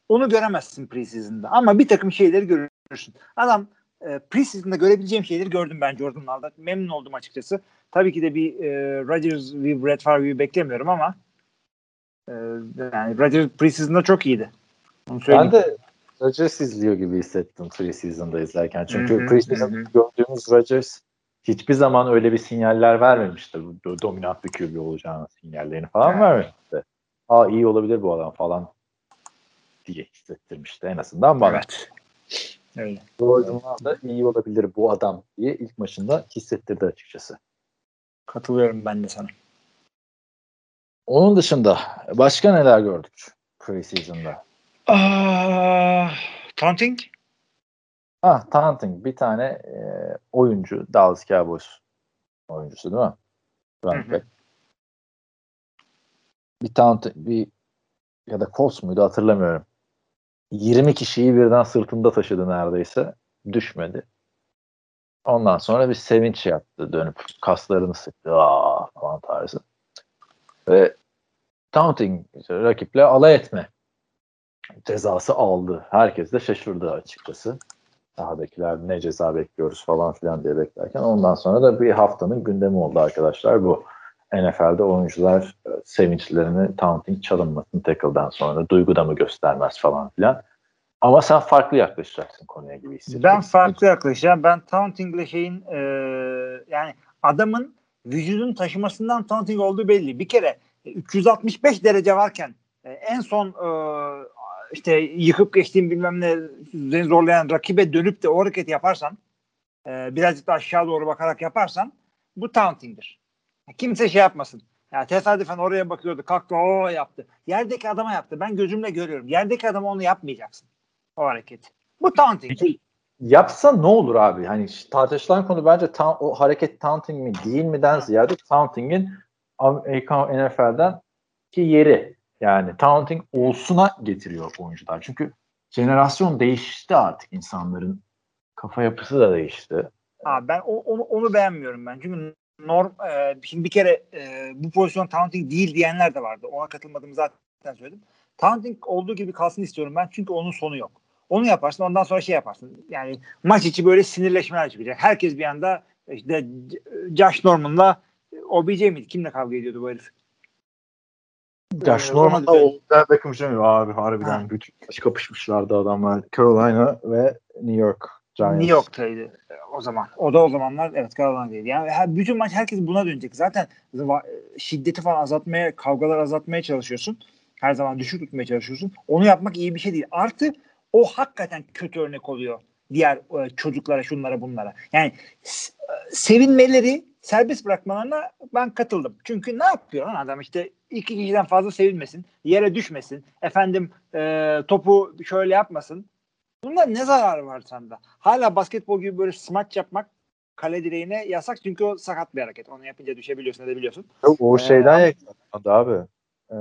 Onu göremezsin preseason'da. Ama bir takım şeyleri görürsün. Adam e, preseason'da görebileceğim şeyleri gördüm ben Jordan'larda. Memnun oldum açıkçası. Tabii ki de bir e, Rodgers ve Brett Favre'yi beklemiyorum ama e, yani Rodgers preseason'da çok iyiydi. Onu ben de Rodgers izliyor gibi hissettim preseason'da izlerken. Çünkü preseason'da gördüğümüz Rodgers hiçbir zaman öyle bir sinyaller vermemişti. Dominant bir QB olacağını sinyallerini falan evet. vermemişti. Aa iyi olabilir bu adam falan diye hissettirmişti en azından bana. Evet. Öyle. Da iyi olabilir bu adam diye ilk maçında hissettirdi açıkçası. Katılıyorum ben de sana. Onun dışında başka neler gördük preseason'da? Uh, taunting? Ah, taunting. Bir tane e, oyuncu Dallas Cowboys oyuncusu değil mi? Running back. Bir taunting, bir ya da Colts muydu hatırlamıyorum. 20 kişiyi birden sırtında taşıdı neredeyse. Düşmedi. Ondan sonra bir sevinç yaptı dönüp kaslarını sıktı aa falan tarzı. Ve taunting rakiple alay etme cezası aldı. Herkes de şaşırdı açıkçası. Sahadakiler ne ceza bekliyoruz falan filan diye beklerken ondan sonra da bir haftanın gündemi oldu arkadaşlar bu. NFL'de oyuncular e, sevinçlerini taunting çalınmasın tackle'dan sonra duyguda mı göstermez falan filan. Ama sen farklı yaklaşacaksın konuya gibi hissediyorum. Ben farklı yaklaşacağım. Ben tauntingle şeyin e, yani adamın vücudun taşımasından taunting olduğu belli. Bir kere 365 derece varken e, en son e, işte yıkıp geçtiğim bilmem ne zorlayan rakibe dönüp de o hareketi yaparsan e, birazcık da aşağı doğru bakarak yaparsan bu taunting'dir. Kimse şey yapmasın. Yani tesadüfen oraya bakıyordu. Kalktı o yaptı. Yerdeki adama yaptı. Ben gözümle görüyorum. Yerdeki adama onu yapmayacaksın. O hareket. Bu taunting. Peki, yapsa ne olur abi? Hani tartışılan konu bence ta- o hareket taunting mi değil miden ziyade taunting'in Amerikan NFL'den ki yeri. Yani taunting olsuna getiriyor oyuncular. Çünkü jenerasyon değişti artık insanların. Kafa yapısı da değişti. Abi ben onu, onu beğenmiyorum ben. Çünkü norm e, şimdi bir kere e, bu pozisyon taunting değil diyenler de vardı. Ona katılmadığımı zaten söyledim. Taunting olduğu gibi kalsın istiyorum ben. Çünkü onun sonu yok. Onu yaparsın ondan sonra şey yaparsın. Yani maç içi böyle sinirleşmeler çıkacak. Herkes bir anda işte Josh Norman'la OBJ miydi? Kimle kavga ediyordu bu herif? Josh ee, Norman'la Odell Beckham Jr. abi harbiden ha. bütün kapışmışlardı adamlar. Carolina ve New York Giants. New York'taydı o zaman. O da o zamanlar evet Carolina'daydı. Yani her, bütün maç herkes buna dönecek. Zaten şiddeti falan azaltmaya, kavgalar azaltmaya çalışıyorsun. Her zaman düşük tutmaya çalışıyorsun. Onu yapmak iyi bir şey değil. Artı o hakikaten kötü örnek oluyor diğer e, çocuklara, şunlara, bunlara. Yani sevinmeleri, serbest bırakmalarına ben katıldım. Çünkü ne yapıyor lan adam işte iki kişiden fazla sevinmesin, yere düşmesin, efendim e, topu şöyle yapmasın. Bunda ne zararı var sende? Hala basketbol gibi böyle smaç yapmak kale direğine yasak çünkü o sakat bir hareket. Onu yapınca düşebiliyorsun, edebiliyorsun. Yok, o ee, şeyden yakalandı abi. Ee,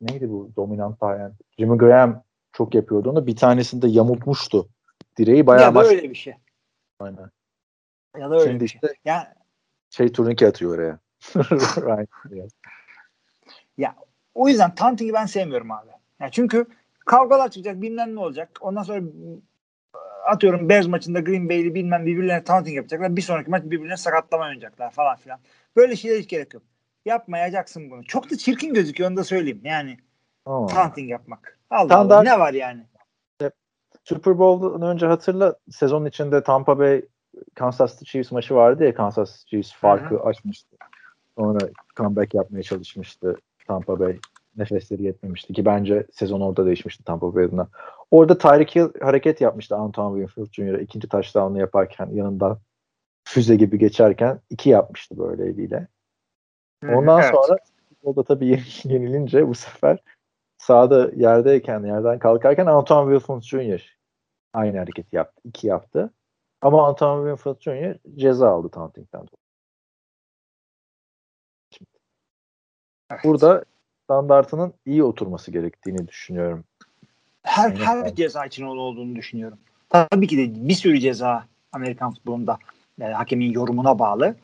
neydi bu dominant yani? Jimmy Graham çok yapıyordu onu. Bir tanesinde yamultmuştu. Direği bayağı ya da baş... öyle bir şey. Aynen. Ya da öyle Şimdi bir şey. işte yani, şey turnike atıyor oraya. <laughs> ya o yüzden Tanting'i ben sevmiyorum abi. Ya çünkü kavgalar çıkacak bilmem ne olacak. Ondan sonra atıyorum Bears maçında Green Bay'li bilmem birbirlerine taunting yapacaklar. Bir sonraki maç birbirlerine sakatlama oynayacaklar falan filan. Böyle şeyler hiç gerek yok. Yapmayacaksın bunu. Çok da çirkin gözüküyor onu da söyleyeyim. Yani oh. taunting yapmak. Allah Allah ne var yani? Super Bowl'dan önce hatırla sezon içinde Tampa Bay Kansas City Chiefs maçı vardı ya Kansas City Chiefs farkı Hı açmıştı. Sonra comeback yapmaya çalışmıştı Tampa Bay. Nefesleri yetmemişti ki bence sezon orada değişmişti Tampa Bay adına. Orada Tyreek Hill hareket yapmıştı Antoine Winfield Jr. ikinci touchdown'u yaparken yanından füze gibi geçerken iki yapmıştı böyle eliyle. Ondan Evet. sonra o da tabii yenilince bu sefer sahada yerdeyken, yerden kalkarken Antoine Wilford Jr. aynı hareketi yaptı. iki yaptı. Ama Antoine Wilford Jr. ceza aldı taunting'den. dolayı. Evet. Burada standartının iyi oturması gerektiğini düşünüyorum. her Evet, her evet. ceza için olduğunu düşünüyorum. Tabii ki de bir sürü ceza Amerikan futbolunda e, hakemin yorumuna bağlı.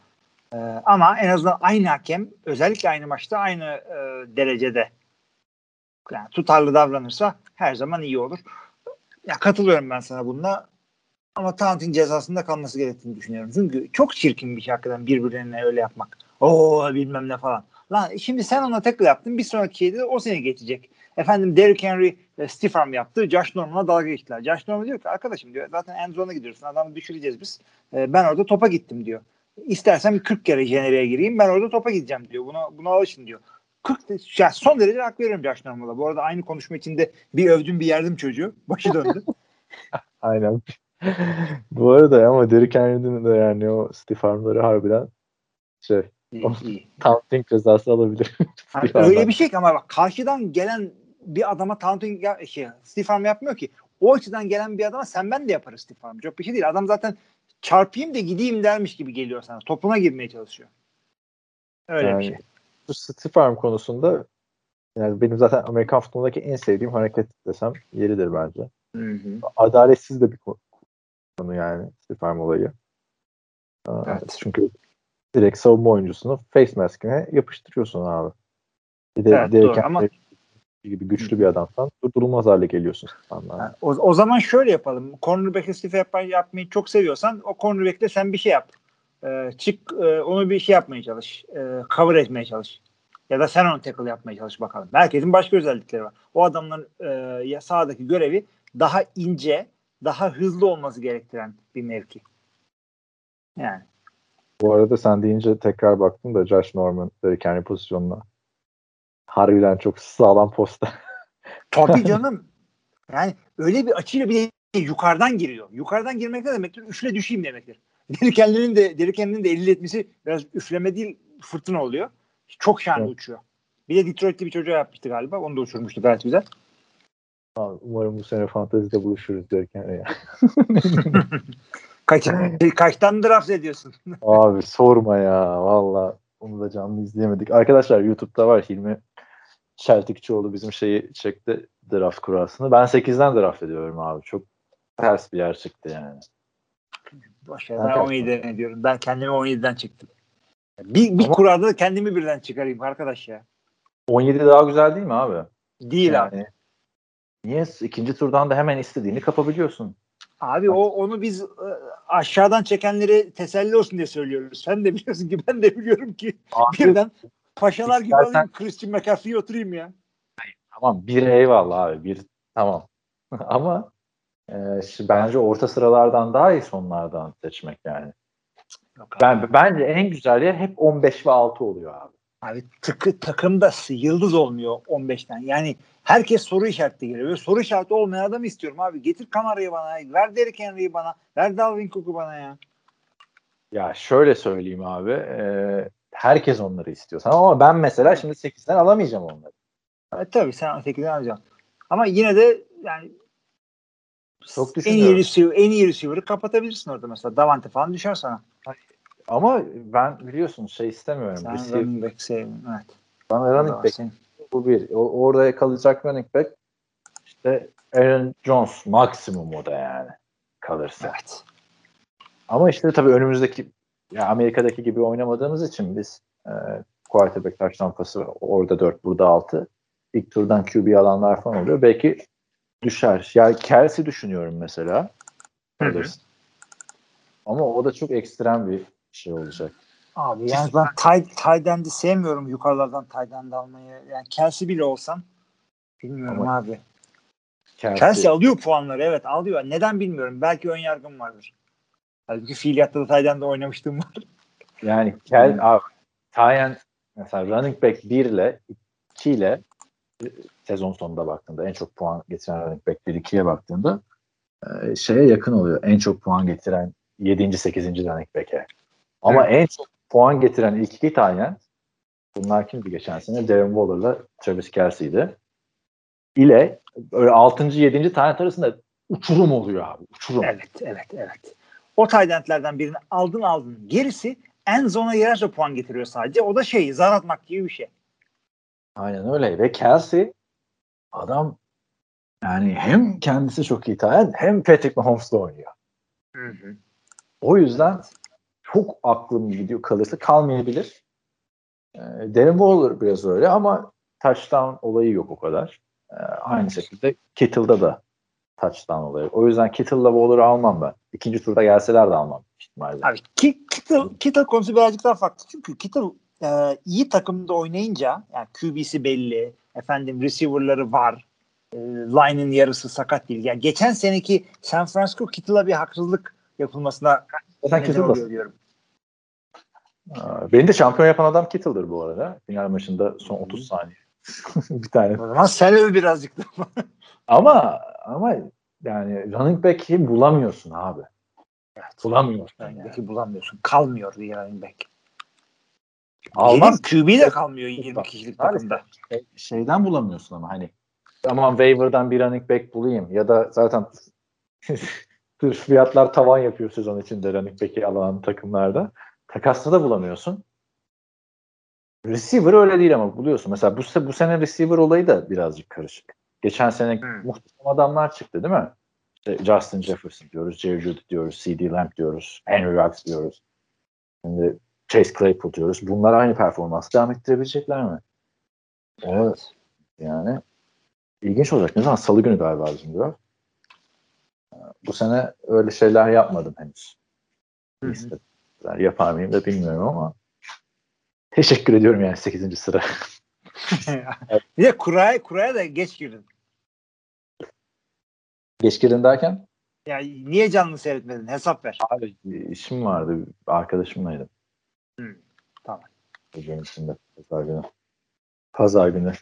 E, ama en azından aynı hakem özellikle aynı maçta aynı e, derecede yani tutarlı davranırsa her zaman iyi olur. Ya katılıyorum ben sana bununla. Ama taunting cezasında kalması gerektiğini düşünüyorum. Çünkü çok çirkin bir şey hakikaten birbirlerine öyle yapmak. Oo bilmem ne falan. Lan şimdi sen ona tackle yaptın. Bir sonraki de o seni geçecek. Efendim Derrick Henry e, stiff arm yaptı. Josh Norman'a dalga geçtiler. Josh Norman diyor ki arkadaşım diyor zaten end zone'a gidiyorsun. Adamı düşüreceğiz biz. E, ben orada topa gittim diyor. İstersen 40 kere jeneriğe gireyim. Ben orada topa gideceğim diyor. Buna, buna alışın diyor. 40 de- ya son derece hak veriyorum Josh Norman'a. Bu arada aynı konuşma içinde bir övdüm bir yerdim çocuğu. Başı döndü. <laughs> Aynen. Bu arada ama Derrick Henry'nin de yani o stiff armları harbiden şey. Taunting cezası alabilir. <laughs> Stiff öyle bir şey ki ama bak karşıdan gelen bir adama taunting ya, şey, stiff arm yapmıyor ki. O açıdan gelen bir adama sen ben de yaparız stiff arm. Çok bir şey değil. Adam zaten çarpayım da gideyim dermiş gibi geliyor sana. Topuna girmeye çalışıyor. Öyle Yani bir şey. Bu stiff arm konusunda yani benim zaten Amerikan futbolundaki en sevdiğim hareket desem yeridir bence. Hı hı. Adaletsiz de bir konu yani stiff arm olayı. Evet. Çünkü direkt savunma oyuncusunu face maskine yapıştırıyorsun abi. Bir de Evet, doğru ama- gibi güçlü bir adamsan durdurulmaz hale geliyorsun. Ha, O, o zaman şöyle yapalım. Cornerback'e stiff yap, yapmayı çok seviyorsan o cornerback'le sen bir şey yap. Ee, çık e, onu bir şey yapmaya çalış. Ee, cover etmeye çalış. Ya da sen onu tackle yapmaya çalış bakalım. Herkesin başka özellikleri var. O adamların e, sahadaki görevi daha ince, daha hızlı olması gerektiren bir mevki. Yani. Bu arada sen deyince tekrar baktım da Josh Norman Derrick Henry pozisyonuna. Harbiden çok sağlam posta. <laughs> Tabii <laughs> canım. Yani öyle bir açıyla bir de yukarıdan giriyor. Yukarıdan girmek ne demektir? Üfle düşeyim demektir. <laughs> Derrick Henry'nin de Derrick Henry'nin de 50 etmesi biraz üfleme değil fırtına oluyor. Çok şahane Evet. uçuyor. Bir de Detroit'te bir çocuğa yapmıştı galiba. Onu da uçurmuştu gayet güzel. Abi, Umarım bu sene fantezide buluşuruz Derrick Henry. ya. Kaç, kaçtan draft ediyorsun? <laughs> Abi sorma ya valla. Onu da canlı izleyemedik. Arkadaşlar YouTube'da var Hilmi Çeltikçioğlu bizim şeyi çekti draft kurasını. Ben 8'den draft ediyorum abi. Çok ters bir yer çıktı yani. Ver, Ben ben kaç- 17'den ediyorum. Ben kendimi 17'den çıktım. Bir, bir Ama- kurada da kendimi birden çıkarayım arkadaş ya. 17 daha güzel değil mi abi? Değil abi. Yani Niye? İkinci turdan da hemen istediğini kapabiliyorsun. Abi o onu biz e, aşağıdan çekenlere teselli olsun diye söylüyoruz. Sen de biliyorsun ki ben de biliyorum ki Abi, birden paşalar gibi İstersen- alayım Christian McCaffrey'e oturayım ya. Tamam bir eyvallah abi bir tamam. <laughs> Ama e, bence orta sıralardan daha iyi sonlardan seçmek yani. Yok abi. Ben bence en güzel yer hep 15 ve 6 oluyor abi. Abi tıkı, takımda yıldız olmuyor 15'ten. Yani herkes soru işareti geliyor. Böyle soru işareti olmayan adamı istiyorum abi. Getir Kamara'yı bana. Ver Derrick Henry'i bana. Ver Dalvin Cook'u bana ya. Ya şöyle söyleyeyim abi. e, herkes onları istiyor. Tamam ama ben mesela şimdi 8'den alamayacağım onları. Evet, tabii sen 8'den alacaksın. Ama yine de yani Çok en iyi, receiver, en iyi receiver'ı kapatabilirsin orada mesela. Davante falan düşer sana. Ama ben biliyorsun şey istemiyorum. Sen Receiver, running back sevin. Evet. da running back senin. Bu bir. O, orada kalacak running back işte Aaron Jones maksimum o da yani kalırsa. Evet. Ama işte tabii önümüzdeki ya Amerika'daki gibi oynamadığımız için biz e, quarterback taş tampası orada 4 burada 6 ilk turdan QB alanlar falan oluyor. Belki düşer. Yani Kelsey düşünüyorum mesela. Hı. Ama o da çok ekstrem bir şey olacak. Abi yani ben tight, tight end'i sevmiyorum yukarılardan tight end almayı. Yani Kelsey bile olsam bilmiyorum Ama- abi. Kelsey. Chelsea alıyor puanları evet alıyor. Neden bilmiyorum. Belki ön yargım vardır. Halbuki fiiliyatta da Tayden'de oynamıştım var. Yani <laughs> Kel abi Tyen mesela running back 1 ile 2 ile e, sezon sonunda baktığında en çok puan getiren running back 1 2'ye baktığında e, şeye yakın oluyor. En çok puan getiren 7. 8. running back'e. Ama en çok puan getiren ilk iki Tyen bunlar kimdi geçen sene? Darren Waller'la Travis Kelsey'di. ile öyle 6. 7. tane arasında uçurum oluyor abi. Uçurum. Evet, evet, evet. O Tayden'lerden birini aldın aldın. Gerisi en zona girerse puan getiriyor sadece. O da şey zar atmak gibi bir şey. Aynen öyle. Ve Kelsey adam yani hem kendisi çok iyi tayan hem Patrick Mahomes'la oynuyor. Hı hı. O yüzden çok aklım gidiyor kalırsa kalmayabilir. Ee, Darren Waller biraz öyle ama touchdown olayı yok o kadar. Ee, aynı şekilde Kittle'da da touchdown olayı. O yüzden Kittle'la Waller'ı almam ben. İkinci turda gelseler de almam ihtimalle. Abi Ki- Kittle, Kittle konusu birazcık daha farklı. Çünkü Kittle e, iyi takımda oynayınca yani QB'si belli, efendim receiver'ları var. E, line'ın yarısı sakat değil. Yani geçen seneki San Francisco Kittle'a bir haksızlık yapılmasına Zaten neden oluyor diyorum. Beni de şampiyon yapan adam Kittle'dır bu arada. Final maçında son 30 saniye. <laughs> bir tane. O zaman sen öv birazcık da. <laughs> Ama ama yani running back'i bulamıyorsun abi. evet. Bulamıyorsun. Running Yani. back'i bulamıyorsun. Kalmıyor bir running back. Almaz. QB de kalmıyor 20 kişilik takımda. Şey- şeyden bulamıyorsun ama hani aman waiver'dan bir running back bulayım ya da zaten <laughs> fiyatlar tavan yapıyor sezon içinde running back'i alan takımlarda. Takasta da bulamıyorsun. Receiver öyle değil ama buluyorsun. Mesela bu, bu sene receiver olayı da birazcık karışık. Geçen sene Hmm. muhteşem adamlar çıktı değil mi? İşte Justin Jefferson diyoruz, Jerry Jeudy diyoruz, C.D. Lamb diyoruz, Henry Ruggs diyoruz. Şimdi Chase Claypool diyoruz. Bunlar aynı performans devam ettirebilecekler mi? Evet. Yani ilginç olacak. Ne zaman? Salı günü galiba bizim biraz. Bu sene öyle şeyler yapmadım henüz. Hı hı. İstediler. Yapar mıyım da bilmiyorum ama teşekkür ediyorum yani 8. sıra. <laughs> bir de kuraya, kuraya da geç girdin. Geç girin derken Yani niye canlı seyretmedin? Hesap ver. abi işim vardı. Arkadaşımlaydım. Hı, tamam. Bugün içinde pazar günü. Pazar günü.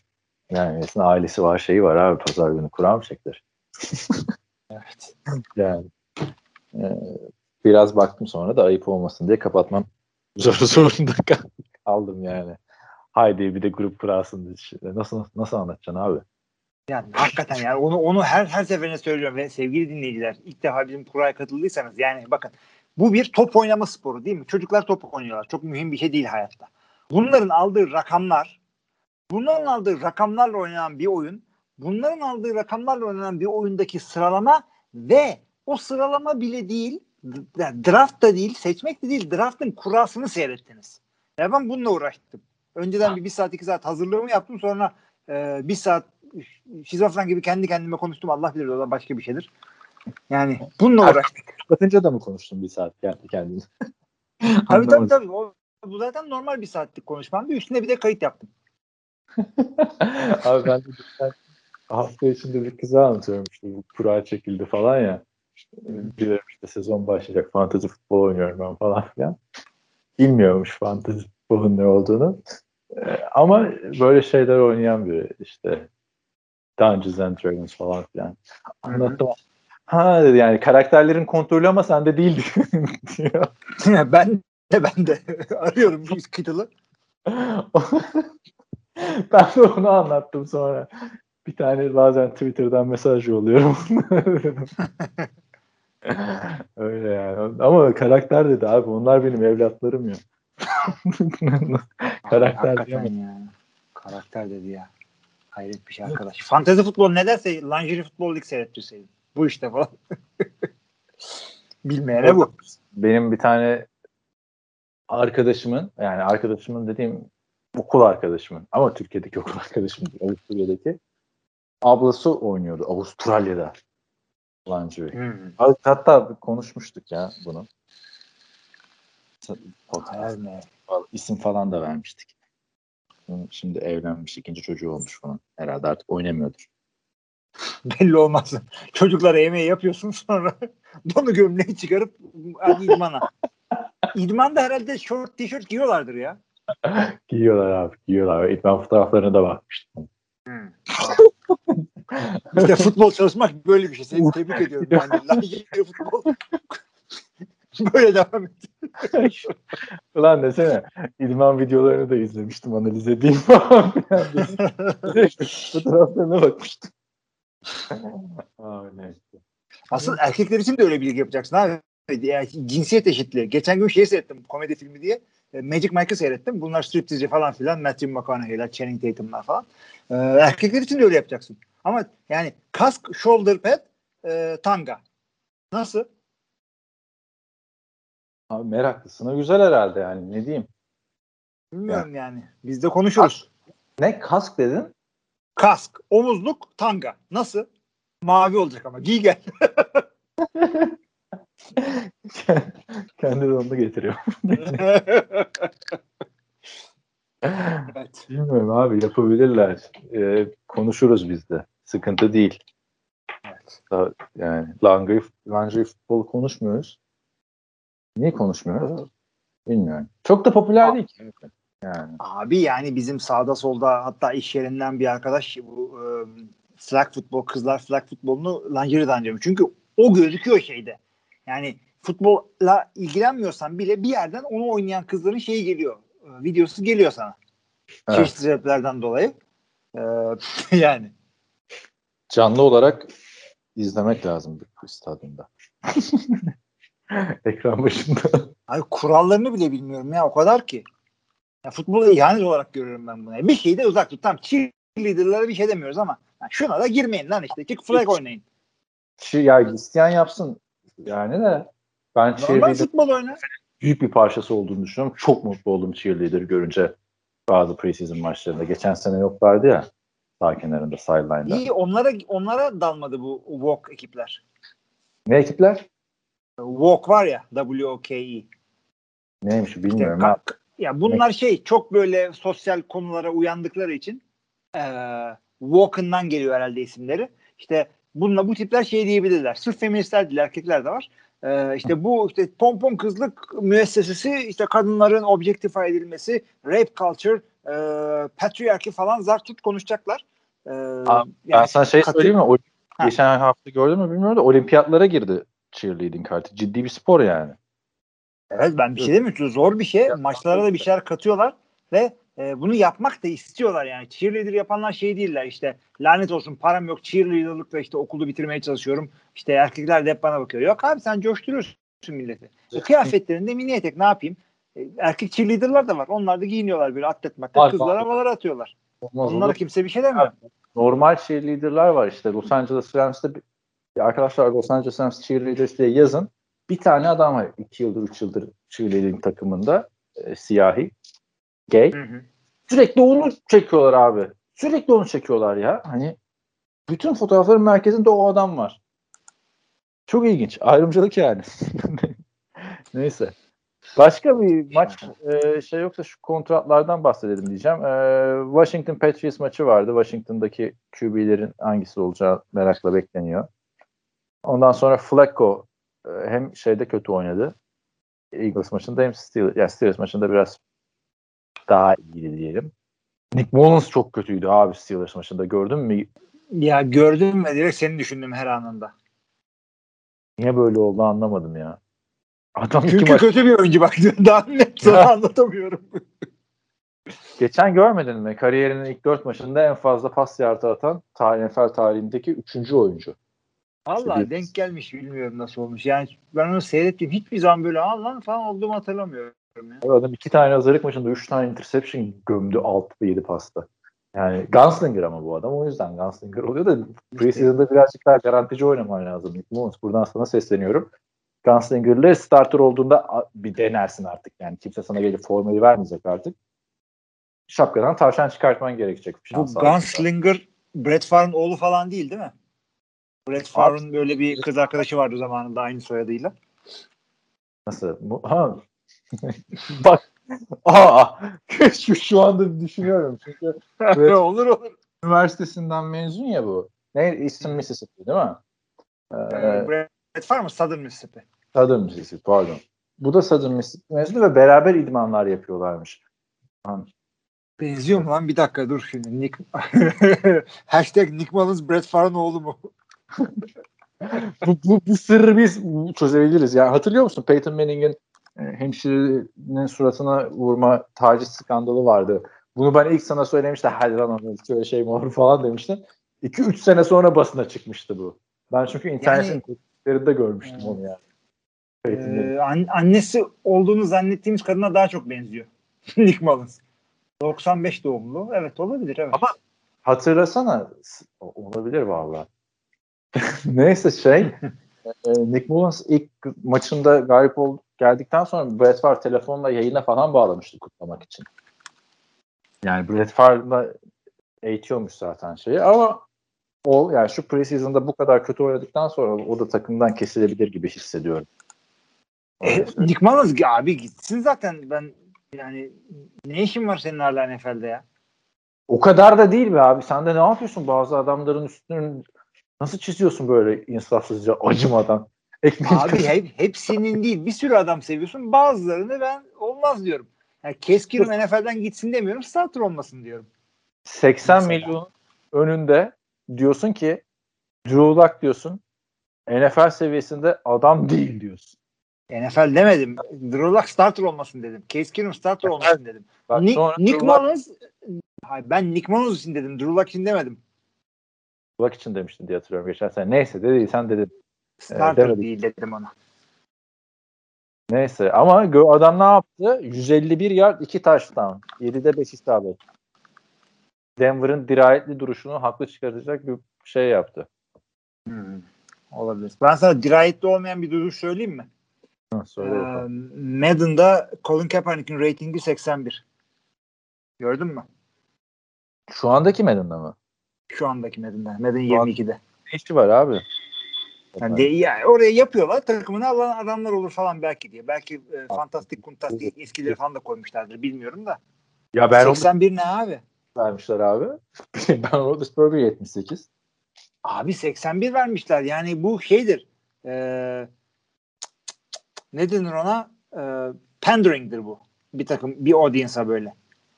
Yani aslında ailesi var şeyi var abi pazar günü kura mı çekilir? <laughs> Evet. Yani e, biraz baktım sonra da ayıp olmasın diye kapatmam <laughs> zor zorunda kal- kaldım yani. Haydi bir de grup kurasın. Nasıl nasıl anlatacaksın abi? Yani hakikaten yani onu onu her her seferinde söylüyorum ve sevgili dinleyiciler ilk defa bizim kuraya katıldıysanız yani bakın bu bir top oynama sporu değil mi? Çocuklar top oynuyorlar. Çok mühim bir şey değil hayatta. Bunların aldığı rakamlar bunların aldığı rakamlarla oynanan bir oyun bunların aldığı rakamlarla oynanan bir oyundaki sıralama ve o sıralama bile değil draft da değil seçmek de değil draftın kurasını seyrettiniz. Ya ben bununla uğraştım. Önceden bir, bir saat iki saat hazırlığımı yaptım sonra e, bir saat şizofren gibi kendi kendime konuştum. Allah bilir o da başka bir şeydir. Yani bununla uğraştık. Kapatınca da mı konuştun bir saat kendi kendine? <laughs> tabii tabii tabii. O, bu zaten normal bir saatlik konuşmamdı. Üstüne bir de kayıt yaptım. <laughs> Abi ben de hafta içinde bir kıza anlatıyorum işte bu kura çekildi falan ya. Bir işte sezon başlayacak fantezi futbol oynuyorum ben falan filan. Bilmiyormuş fantezi futbolun ne olduğunu. Ee, ama böyle şeyler oynayan biri işte Dungeons and Dragons falan filan. Anlattım. Ha dedi yani karakterlerin kontrolü ama sende değil diyor. <laughs> ben de ben de arıyorum bu Kittle'ı. <laughs> ben de onu anlattım sonra. Bir tane bazen Twitter'dan mesaj yolluyorum. <laughs> <laughs> Öyle yani. Ama karakter dedi abi. Onlar benim evlatlarım ya. <laughs> karakter diyemem. ya. Karakter dedi ya. Hayret bir şey arkadaş. Fantezi futbol ne derse lingerie futbol lig seyrettirseydin. Bu işte falan. <laughs> Bilmeyene bu. Benim bir tane arkadaşımın yani arkadaşımın dediğim okul arkadaşımın ama Türkiye'deki okul arkadaşım değil, Avusturya'daki ablası oynuyordu Avustralya'da. Lingerie. Hmm. Hatta konuşmuştuk ya bunu. Ne? isim falan da vermiştik. Şimdi evlenmiş, ikinci çocuğu olmuş falan. Herhalde artık oynamıyordur. <laughs> Belli olmaz. Çocuklara yemeği yapıyorsun sonra <laughs> donu gömleği çıkarıp hadi <laughs> idmana. İdmanda herhalde short tişört giyiyorlardır ya. Giyiyorlar abi giyiyorlar. İdman fotoğraflarına da bakmıştım. <laughs> İşte futbol çalışmak böyle bir şey. Seni tebrik ediyorum. Ligeri <laughs> futbol <laughs> böyle devam et. Ulan desene idman videolarını da izlemiştim analiz edeyim falan. Fotoğraflarına bakmıştım. Abi neyse. Asıl erkekler için de öyle bir lig yapacaksın abi. Yani cinsiyet eşitliği. Geçen gün şey seyrettim komedi filmi diye. E, Magic Mike'ı seyrettim. Bunlar striptizci falan filan. Matthew McConaughey'ler, Channing Tatum'lar falan. Ee, erkekler için de öyle yapacaksın. Ama yani kask, shoulder pad, e, tanga. Nasıl? Abi meraklısına güzel herhalde yani ne diyeyim. Bilmiyorum yani. Biz de konuşuruz. Ne kask dedin? Kask, omuzluk, tanga. Nasıl? Mavi olacak ama. Giy gel. <laughs> <laughs> Kendi donunu getiriyor. evet. Bilmiyorum abi yapabilirler. Ee, konuşuruz biz de. Sıkıntı değil. Evet. Daha, yani lingerie, lingerie futbolu konuşmuyoruz. Niye konuşmuyoruz? Bilmiyorum. Çok da popüler değil ki. Yani. Abi yani bizim sağda solda hatta iş yerinden bir arkadaş bu e, flag futbol kızlar flag futbolunu lingerie'den diyorum. Çünkü o gözüküyor şeyde. Yani futbolla ilgilenmiyorsan bile bir yerden onu oynayan kızların şeyi geliyor. e, videosu geliyor sana. Evet. Çeşitli sebeplerden dolayı. E, <laughs> yani. Canlı olarak izlemek lazım bir stadyumda. <laughs> Ekran başında. Abi kurallarını bile bilmiyorum ya o kadar ki. Ya futbolu ihanet olarak görüyorum ben bunu. Bir şeyde uzak tut. Tamam cheerleader'lara bir şey demiyoruz ama ya şuna da girmeyin lan işte. Kick flag oynayın. Ya isteyen yapsın. Yani de ben cheerleader büyük bir parçası olduğunu düşünüyorum. Çok mutlu oldum cheerleader görünce bazı preseason maçlarında. Geçen sene yoklardı ya sağ kenarında, sideline'da. İyi onlara onlara dalmadı bu walk ekipler. Ne ekipler? Walk var ya W-O-K-E. Neymiş İşte bilmiyorum. ka- ha. ya bunlar şey çok böyle sosyal konulara uyandıkları için e, Walken'dan geliyor herhalde isimleri. İşte bununla bu tipler şey diyebilirler. Sırf feministler değil erkekler de var. E, işte bu işte pompon kızlık müessesesi işte kadınların objectify edilmesi, rape culture, e, patriarchy falan zar tut konuşacaklar. E, Abi, ben yani sana şey katı- söyleyeyim mi? O, Ha. geçen hafta gördün mü bilmiyorum da olimpiyatlara girdi cheerleading kartı. Ciddi bir spor yani. Evet ben bir şey demiyorum. Zor bir şey. Maçlara da bir şeyler katıyorlar ve e, bunu yapmak da istiyorlar yani. Cheerleader yapanlar şey değiller işte lanet olsun param yok cheerleaderlıkla işte okulu bitirmeye çalışıyorum. İşte erkekler de hep bana bakıyor. Yok abi sen coşturuyorsun milleti. E, kıyafetlerinde mini etek ne yapayım? E, erkek cheerleaderlar da var. Onlar da giyiniyorlar böyle atlet matlet Var, kızlar havalara atıyorlar. Olmaz Onlara olur. kimse bir şey demiyor. Normal cheerleader'lar var işte. Los Angeles Rams'te bir arkadaşlar Los Angeles Rams cheerleaders diye yazın. Bir tane adam var. 2 yıldır 3 yıldır cheerleading takımında. e, siyahi. Gay. Hı hı. Sürekli onu çekiyorlar abi. Sürekli onu çekiyorlar ya. Hani bütün fotoğrafların merkezinde o adam var. Çok ilginç. Ayrımcılık yani. <laughs> Neyse. Başka bir maç e, şey yoksa şu kontratlardan bahsedelim diyeceğim. E, Washington Patriots maçı vardı. Washington'daki QB'lerin hangisi olacağı merakla bekleniyor. Ondan sonra Flacco e, hem şeyde kötü oynadı. Eagles maçında hem Steelers, yani Steelers maçında biraz daha iyiydi diyelim. Nick Mullins çok kötüydü abi Steelers maçında. Gördün mü? Ya gördüm ve direkt seni düşündüm her anında. Niye böyle oldu anlamadım ya. Adam Çünkü maç kötü bir oyuncu bak. <laughs> Daha net sana anlatamıyorum. Geçen görmedin mi? Kariyerinin ilk dört maçında en fazla pas yardı atan NFL tarihindeki üçüncü oyuncu. Allah İşte denk gelmiş bilmiyorum nasıl olmuş. Yani ben onu seyrettim hiçbir zaman böyle al lan falan olduğumu hatırlamıyorum ya. Adam iki tane hazırlık maçında üç tane interception gömdü alt ve yedi pasta. Yani Gunslinger ama bu adam o yüzden Gunslinger oluyor da preseason'da birazcık daha garantici oynaman lazım. Nick Mullins buradan sana sesleniyorum. Gunslinger'le starter olduğunda bir denersin artık. Yani kimse sana gelip formayı vermeyecek artık. Şapkadan tavşan çıkartman gerekecek. Bu. Gunslinger Brett Favre'ın oğlu falan değil değil mi? Brett Favre'ın böyle bir kız arkadaşı vardı zamanında aynı soyadıyla. Nasıl? Bu, ha. <laughs> Bak. Aa, şu, şu anda düşünüyorum. Çünkü <laughs> Evet. olur olur. üniversitesinden mezun ya bu. ne Eastern Mississippi değil mi? Ee, Brett Favre mı? Southern Mississippi. Southern Mississippi pardon. Bu da Southern Mississippi mezunu ve beraber idmanlar yapıyorlarmış. Benziyor mu lan? Bir dakika dur şimdi. Nick... <laughs> Hashtag Nick Mullins Brett Favre'ın oğlu mu? bu, bu, bu sırrı biz çözebiliriz. Yani hatırlıyor musun Peyton Manning'in e, hemşirenin suratına vurma taciz skandalı vardı. Bunu ben ilk sana söylemiştim. Hadi lan onu şöyle şey mi olur falan demiştin. 2-3 sene sonra basına çıkmıştı bu. Ben çünkü internetin yani, görmüştüm onu yani. Ee, an, annesi olduğunu zannettiğimiz kadına daha çok benziyor. <laughs> Nick Mullins. 95 doğumlu. Evet olabilir evet. Ama hatırlasana olabilir vallahi. <laughs> Neyse şey <laughs> e, Nick Mullins ilk maçında galip ol, geldikten sonra Brett Favre telefonla yayına falan bağlamıştı kutlamak için. Yani Brett Favre'la eğitiyormuş zaten şeyi ama o yani şu preseason'da bu kadar kötü oynadıktan sonra o da takımdan kesilebilir gibi hissediyorum. E, Nick Mullins abi gitsin zaten ben yani ne işin var senin hala NFL'de ya? O kadar da değil be abi. Sen de ne yapıyorsun bazı adamların üstünün nasıl çiziyorsun böyle insafsızca acımadan? Ekmeği abi hep, hepsinin değil. Bir sürü adam seviyorsun. Bazılarını ben olmaz diyorum. Yani Keskin'in NFL'den gitsin demiyorum. Starter olmasın diyorum. 80 Mesela. milyon önünde diyorsun ki Drew Luck diyorsun. NFL seviyesinde adam değil diyorsun. NFL demedim. Drew Luck starter olmasın dedim. Case Keenum starter olmasın dedim. Bak, Nick, Nick Mullins hayır, ben Nick Mullins için dedim. Drew Luck için demedim. Luck için demiştin diye hatırlıyorum geçen sene. Neyse dedi sen dedin. Starter ee, değil dedim ona. Neyse ama adam ne yaptı? 151 yard 2 touchdown. 7'de 5 isabet. Denver'ın dirayetli duruşunu haklı çıkartacak bir şey yaptı. Hmm. Olabilir. Ben sana dirayetli olmayan bir duruş söyleyeyim mi? Ha, söyle ee, Madden'da Colin Kaepernick'in ratingi 81. Gördün mü? Şu andaki Madden'da mı? Şu andaki Madden'da. Madden 22'de. Ne işi var abi? Yani, de, yani oraya yapıyorlar. Takımını alan adamlar olur falan belki diye. Belki e, fantastik kuntastik eskileri falan da koymuşlardır. Bilmiyorum da. Ya ben 81 ne abi? Vermişler abi. <laughs> ben Roethlisberger 78. Abi 81 vermişler. Yani bu şeydir. Eee ne denir ona? E, pandering'dir bu. Bir takım bir audience'a böyle.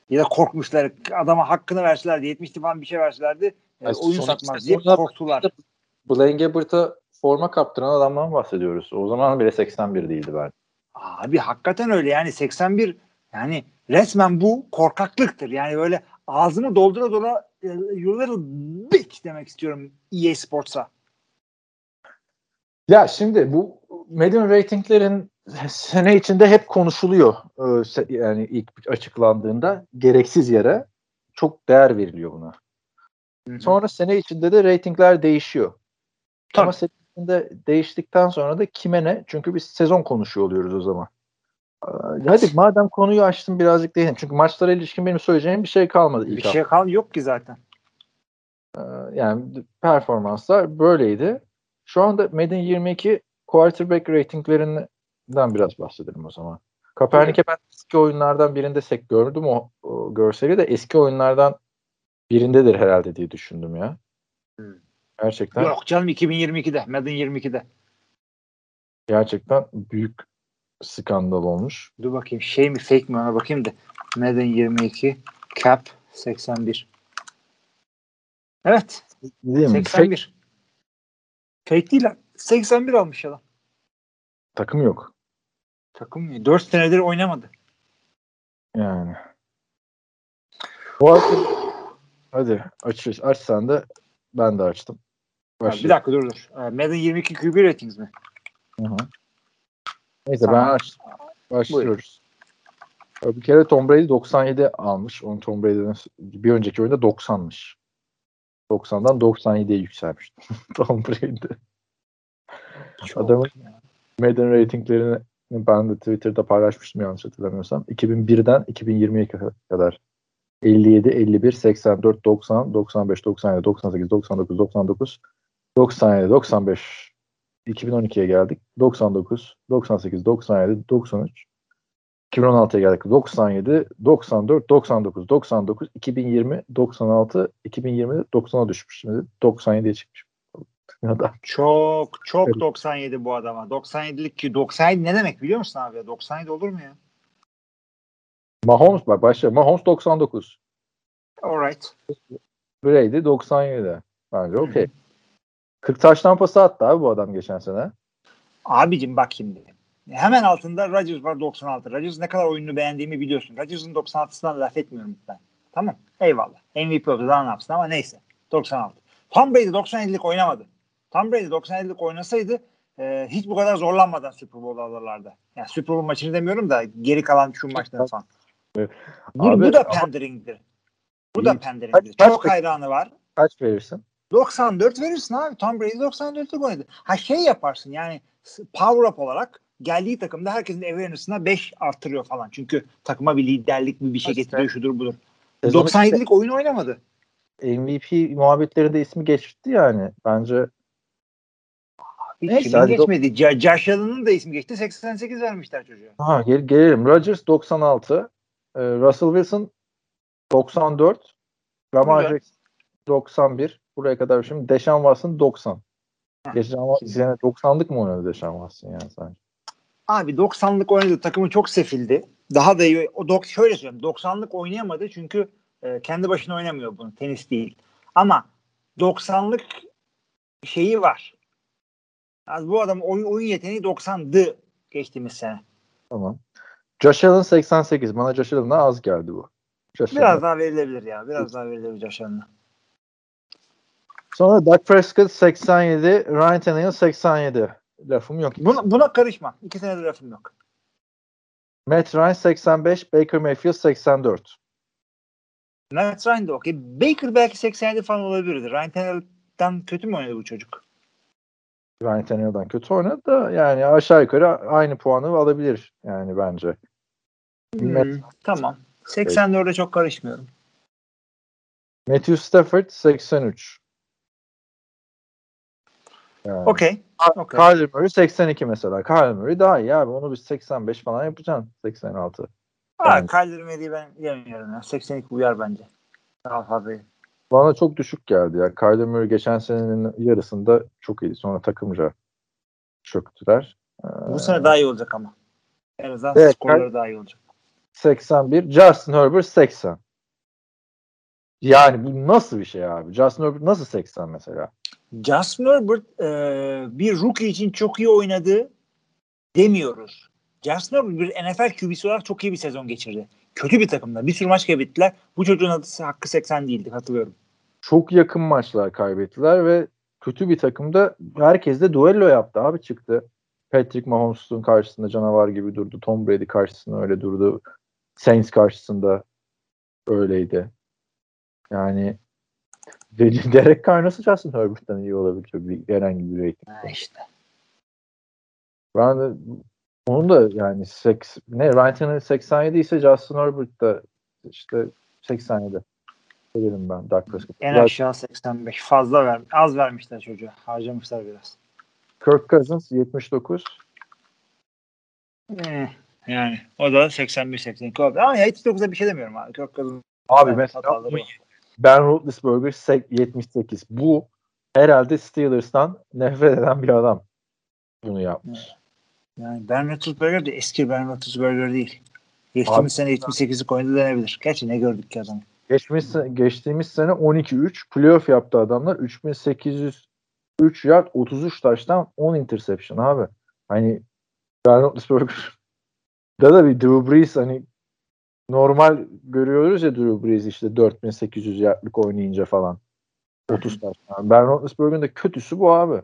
Ya da korkmuşlar. Adama hakkını verselerdi. 70 falan bir şey verselerdi. E, oyun satmaz diye korktular. Blaine Gabbert'a forma kaptıran adamdan bahsediyoruz. O zaman bile 81 değildi ben. Abi hakikaten öyle yani 81 yani resmen bu korkaklıktır. Yani böyle ağzımı doldura dola e, you little bitch demek istiyorum EA Sports'a. Ya şimdi bu Madden ratinglerin sene içinde hep konuşuluyor. Ee, yani ilk açıklandığında gereksiz yere çok değer veriliyor buna. Hı-hı. Sonra sene içinde de ratingler değişiyor. Tabii. Ama içinde değiştikten sonra da kime ne? Çünkü biz sezon konuşuyor oluyoruz o zaman. Ee, hadi madem konuyu açtım birazcık değinelim. Çünkü maçlara ilişkin benim söyleyeceğim bir şey kalmadı. Bir şey kal yok ki zaten. Ee, yani performanslar böyleydi. Şu anda Madden 22 quarterback ratinglerinden biraz bahsedelim o zaman. Kaepernick'e ben eski oyunlardan birinde sek gördüm o, o görseli de eski oyunlardan birindedir herhalde diye düşündüm ya. Hmm. Gerçekten. Yok canım 2022'de. Madden 22'de. Gerçekten büyük skandal olmuş. Dur bakayım şey mi fake mi ona bakayım da. Madden 22 cap 81. Evet. Değil 81. Fake, fake değil lan. 81 almış adam. Takım yok. Takım yok. 4 senedir oynamadı. Yani. Bu arada hadi aç, aç sen de ben de açtım. Başlayalım. Bir dakika dur dur. Madden 22 QB ratings mi? Hı hı. Neyse tamam. ben açtım. Başlıyoruz. Buyurun. Bir kere Tom Brady 97 almış. Onun Tom Brady'den bir önceki oyunda 90'mış. 90'dan 97'ye yükselmiş <laughs> Tom Brady. Çok Adamın Madden ratinglerini ben de Twitter'da paylaşmıştım yanlış hatırlamıyorsam. 2001'den 2020'ye kadar 57, 51, 84, 90, 95, 97, 98, 99, 99, 97, 95, 2012'ye geldik. 99, 98, 97, 93, 2016'ya geldik. 97, 94, 99, 99, 2020, 96, 2020'de 90'a düşmüş. Şimdi 97'ye çıkmış. <laughs> Adam. Çok çok Evet. 97 bu adama. 97'lik ki 97 ne demek biliyor musun abi? ya? 97 olur mu ya? Mahomes bak başla. Mahomes 99. Alright. Brady 97. Bence okey. 40 taş tampası attı abi bu adam geçen sene. Abicim bak şimdi. Hemen altında Rodgers var 96. Rodgers ne kadar oyununu beğendiğimi biliyorsun. Rodgers'ın 96'sından laf etmiyorum ben. Tamam. Eyvallah. MVP oldu daha ne yapsın ama neyse. 96. Tom Brady 97'lik oynamadı. Tom Brady 97'lik oynasaydı e, hiç bu kadar zorlanmadan Super Bowl alırlardı. Yani Super Bowl maçını demiyorum da geri kalan şu maçları falan. Evet. Bu, Abi- bu da penderingdir. Bu da penderingdir. Kaç- kaç Çok peki? hayranı var. Kaç verirsin? 94 verirsin abi. Tom Brady 94'lük oynadı. Ha şey yaparsın yani power up olarak geldiği takımda herkesin awareness'ına 5 arttırıyor falan. Çünkü takıma bir liderlik bir, bir şey getiriyor şudur budur. Sezonu 97'lik oyun oynamadı. MVP muhabbetlerinde ismi geçti yani. Bence Hiç Neyse, do- geçmedi. Josh Allen'ın da ismi geçti. 88 vermişler çocuğa. ha, gel gelelim. Rodgers 96. e, Russell Wilson 94. Lamar. Jackson 91. Buraya kadar şimdi Deshaun Watson 90. Ha, Geçen sene 90'lık mı oynadı Deshaun Watson yani sanki? Abi 90'lık oynadı. Takımı çok sefildi. Daha da iyi. O dok şöyle söyleyeyim. 90'lık oynayamadı çünkü e, kendi başına oynamıyor bunu. Tenis değil. Ama 90'lık şeyi var. Yani bu adam oyun, oyun yeteneği 90'dı geçtiğimiz sene. Tamam. Josh Allen 88. Bana Josh Allen'dan az geldi bu. Josh Biraz Allen. daha verilebilir ya. Biraz daha verilebilir Josh Allen'a. Sonra Dak Prescott 87. Ryan Tannehill 87. Lafım yok. Buna, buna karışma. İki senedir lafım yok. Matt Ryan 85. Baker Mayfield 84. Matt Ryan da okey. Baker belki 87 falan olabilirdi. Ryan Tannehill'den kötü mü oynadı bu çocuk? Ryan Tannehill'dan kötü oynadı da yani aşağı yukarı aynı puanı alabilir yani bence. Matt- Tamam. 84'e çok karışmıyorum. Matthew Stafford 83. Yani. Okey. Okey. Kyler Murray 82 mesela. Kyler Murray daha iyi abi. Onu biz 85 falan yapacaksın. 86. Aa, Yani- Kyler Murray'i ben yemiyorum ya. 82 uyar bence. Daha fazla. iyi. Bana çok düşük geldi ya. Kyler Murray geçen senenin yarısında çok iyiydi. Sonra takımca çöktüler. Ee, Bu sene daha iyi olacak ama. En azından Evet, skorları daha iyi olacak. 81. Justin Herbert 80. Yani bu nasıl bir şey abi? Justin Herbert nasıl 80 mesela? Justin Herbert e, bir rookie için çok iyi oynadı demiyoruz. Justin Herbert bir NFL QB'si olarak çok iyi bir sezon geçirdi. Kötü bir takımda. Bir sürü maç kaybettiler. Bu çocuğun adı hakkı 80 değildi. Hatırlıyorum. Çok yakın maçlar kaybettiler ve kötü bir takımda herkes de duello yaptı abi çıktı. Patrick Mahomes'un karşısında canavar gibi durdu. Tom Brady karşısında öyle durdu. Saints karşısında öyleydi. Yani De- Derek Carr nasıl Justin Herbert'tan iyi olabilecek bir, herhangi bir rating. Ha işte. Ben de onun da yani seks, ne Ryan Tannehill 87 ise Justin Herbert da işte 87. Söylerim ben Dak Prescott. En aşağı 85. Fazla ver, az vermişler çocuğa. Harcamışlar biraz. Kirk Cousins 79. Eh, yani o da 81-82 oldu. Ama 79'da bir şey demiyorum abi. Kirk Cousins Abi Evet, mesela. Ben Roethlisberger sek- 78. Bu herhalde Steelers'tan nefret eden bir adam bunu yapmış. Yani Ben Roethlisberger de eski Ben Roethlisberger değil. Geçtiğimiz Abi- sene 78'lik oynadı denebilir. Gerçi ne gördük ki adamı. Geçmiş, geçtiğimiz sene 12-3 playoff yaptı adamlar. 3803 yard 33 taştan 10 interception abi. Hani Ben Roethlisberger <laughs> da da bir Drew Brees hani normal görüyoruz ya Drew Brees işte 4800 yardlık oynayınca falan. 30 taş. Yani ben Roethlisberger'in de kötüsü bu abi.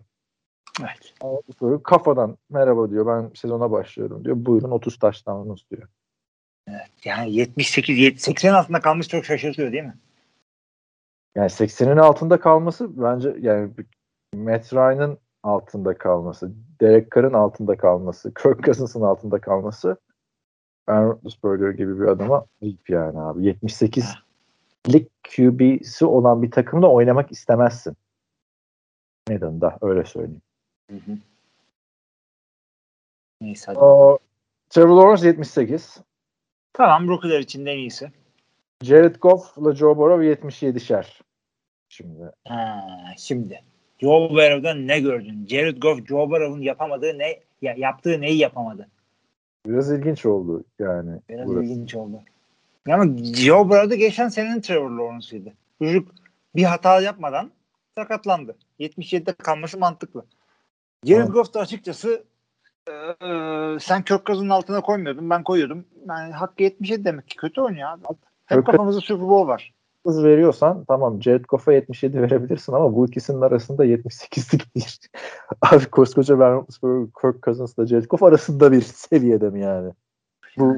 Evet. Roethlisberger kafadan merhaba diyor ben sezona başlıyorum diyor. Buyurun 30 taştanınız diyor. Yani 78 yet- 80 altında kalmış çok şaşırtıyor değil mi? Yani 80'in altında kalması bence yani Matt Ryan'ın altında kalması, Derek Carr'ın altında kalması, <laughs> Kirk Cousins'ın altında kalması Ben Roethlisberger gibi bir adama ayıp yani abi. 78 lig QB'si olan bir takımda oynamak istemezsin. Neden da öyle söyleyeyim. Hı hı. Neyse hadi. O, Trevor Lawrence 78. Tamam rookie'ler için de en iyisi. Jared Goff'la Joe Burrow 77'şer. Şimdi. Ha, şimdi. Joe Burrow'dan ne gördün? Jared Goff, Joe Burrow'un yapamadığı ne, ya, yaptığı neyi yapamadı? Biraz ilginç oldu yani. Biraz burası. ilginç oldu. Ama Joe Burrow da geçen senenin Trevor Lawrence'ıydı. Çocuk bir hata yapmadan sakatlandı. 77'de kalması mantıklı. Jared. Goff da açıkçası e, e, sen Kirk altına koymuyordun. Ben koyuyordum. Yani hakkı 77 demek ki. Kötü oynuyor abi. Hep Kirk- kafamızda Super Bowl var. hız veriyorsan tamam Jared Goff'a 77 verebilirsin ama bu ikisinin arasında 78'lik değil. <laughs> Abi koskoca Ben Roethlisberger, Kirk Cousins'la Jared Goff arasında bir seviyede mi yani? Bu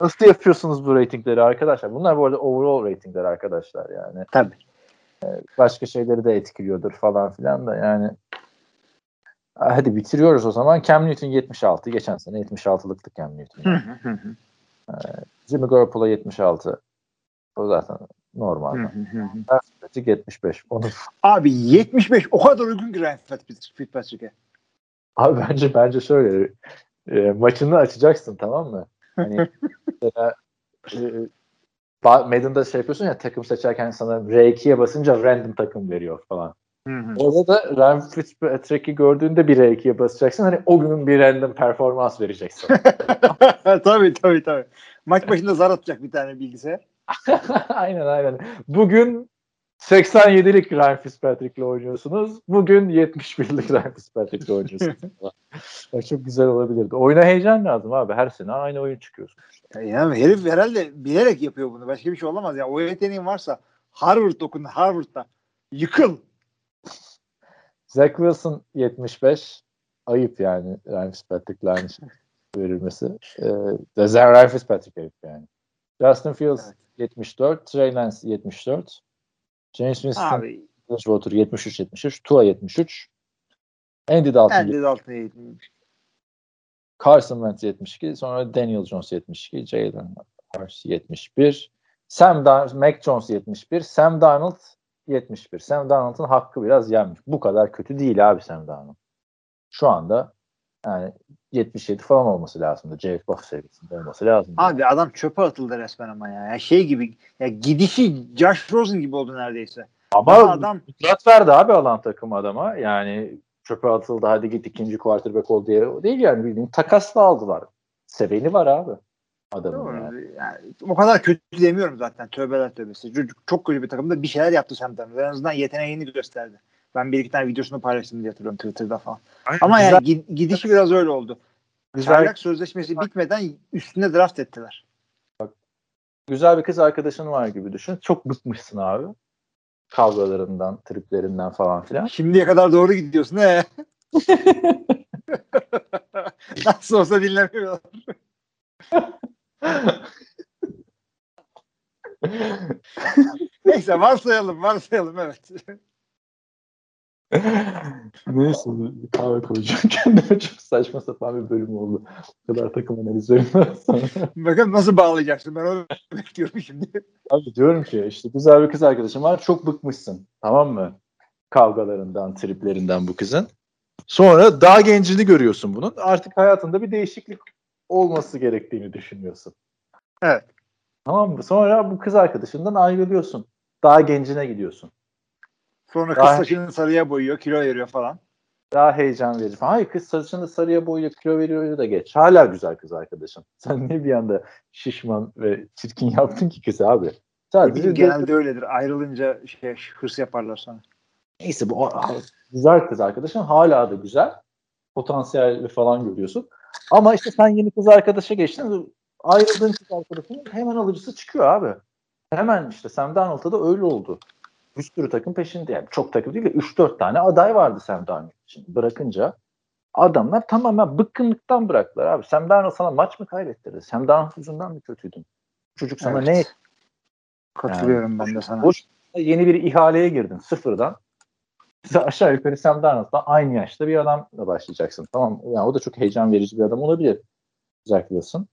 nasıl yapıyorsunuz bu ratingleri arkadaşlar? Bunlar bu arada overall ratingler arkadaşlar yani. Tabii. Başka şeyleri de etkiliyordur falan filan da yani. Hadi bitiriyoruz o zaman. Cam Newton 76. Geçen sene 76'lıktı Cam Newton. Hı hı. Jimmy Garoppolo 76. O zaten normal. Fitzpatrick 75. Onu Abi 75 o kadar uygun ki Ryan Fitzpatrick- Fitzpatrick'e. Abi bence bence şöyle e, maçını açacaksın tamam mı? Hani <laughs> mesela e, Madden'da şey yapıyorsun ya takım seçerken sana R2'ye basınca random takım veriyor falan. Hı hı. Orada da Ryan Fitzpatrick'i gördüğünde bir R2'ye basacaksın. Hani o günün bir random performans vereceksin. <laughs> tabii tabii tabii. Maç başında zar atacak bir tane bilgisayar. <laughs> aynen aynen. Bugün 87'lik Ryan Fitzpatrick'le oynuyorsunuz. Bugün 71'lik Ryan Fitzpatrick'le oynuyorsunuz. <laughs> Ya çok güzel olabilirdi. Oyuna heyecan lazım abi. Her sene aynı oyun çıkıyorsun. Yani herif herhalde bilerek yapıyor bunu. Başka bir şey olamaz ya. O yeteneğin varsa Harvard okun Harvard'da. Yıkıl. Zach Wilson 75. Ayıp yani Ryan Fitzpatrick'le aynı şey verilmesi. Ee, Ryan Fitzpatrick ayıp yani. Justin Fields Evet. 74. Trey Lance 74. James Winston Bridgewater 73-73. Tua 73. Andy Dalton Andy Dalton'a eğitim. Carson Wentz 72. Sonra Daniel Jones 72. Jalen Hurts 71. Sam Darnold, Mac Jones 71. Sam Darnold 71. Sam Darnold'un hakkı biraz yenmiş. Bu kadar kötü değil abi Sam Darnold. Şu anda yani 77 falan olması lazımdı. Jared Goff seviyesinde olması lazım. Abi adam çöpe atıldı resmen ama ya. ya şey gibi ya gidişi Josh Rosen gibi oldu neredeyse. Ama Ama adam fırsat verdi abi alan takım adama. Yani çöpe atıldı hadi git ikinci quarterback ol diye. Değil yani bildiğin takasla aldılar. Seveni var abi adamın yani. Doğru. Yani, o kadar kötü demiyorum zaten. Tövbeler tövbesi. Çocuk çok kötü bir takımda bir şeyler yaptı Sam Darnold. En azından yeteneğini gösterdi. Ben bir iki tane videosunu paylaştım diye hatırlıyorum Twitter'da falan. Ama Güzel- yani gi- gidişi biraz öyle oldu. Güzel, Çaylak sözleşmesi bitmeden üstüne draft ettiler. güzel bir kız arkadaşın var gibi düşün. Çok bıkmışsın abi. Kavgalarından, triplerinden falan filan. Şimdiye kadar doğru gidiyorsun he. <laughs> <laughs> Nasıl olsa dinlemiyorlar. <laughs> Neyse varsayalım varsayalım evet. Neyse bir kahve koyacağım <laughs> kendime çok saçma sapan bir bölüm oldu. Bu kadar takım analizlerinden sonra. Bakalım nasıl bağlayacaksın ben onu bekliyorum şimdi. Abi diyorum ki işte güzel bir kız arkadaşım var çok bıkmışsın tamam mı? Kavgalarından, triplerinden bu kızın. Sonra daha gencini görüyorsun bunun. Artık hayatında bir değişiklik olması gerektiğini düşünüyorsun. Evet. Tamam mı? Sonra bu kız arkadaşından ayrılıyorsun. Daha gencine gidiyorsun. Sonra kız Daha- saçını sarıya boyuyor, kilo veriyor falan. Daha heyecan verici falan. Hayır kız saçını sarıya boyuyor, kilo veriyor da geç. Hala güzel kız arkadaşın. <laughs> Sen niye bir anda şişman ve çirkin yaptın ki kız abi? Sadece genelde öyledir. Ayrılınca şey hırs yaparlar sonra. Neyse bu güzel kız arkadaşın hala da güzel. Potansiyel falan görüyorsun. Ama işte sen yeni kız arkadaşa geçtin. Ayrıldığın kız arkadaşının hemen alıcısı çıkıyor abi. Hemen işte Sam Darnold'da da öyle oldu. Bir sürü takım peşinde. Yani çok takım değil de 3-4 tane aday vardı Sam Darnold için. Bırakınca adamlar tamamen bıkkınlıktan bıraktılar abi. Sam Darnold sana maç mı kaybettirdi? Sam Darnold yüzünden mi kötüydün? Çocuk sana Evet. ne Katılıyorum ben de sana. Boş yeni bir ihaleye girdin sıfırdan. Size aşağı yukarı Sam Darnold'la aynı yaşta bir adamla başlayacaksın. Tamam yani o da çok heyecan verici bir adam olabilir. Zach Wilson.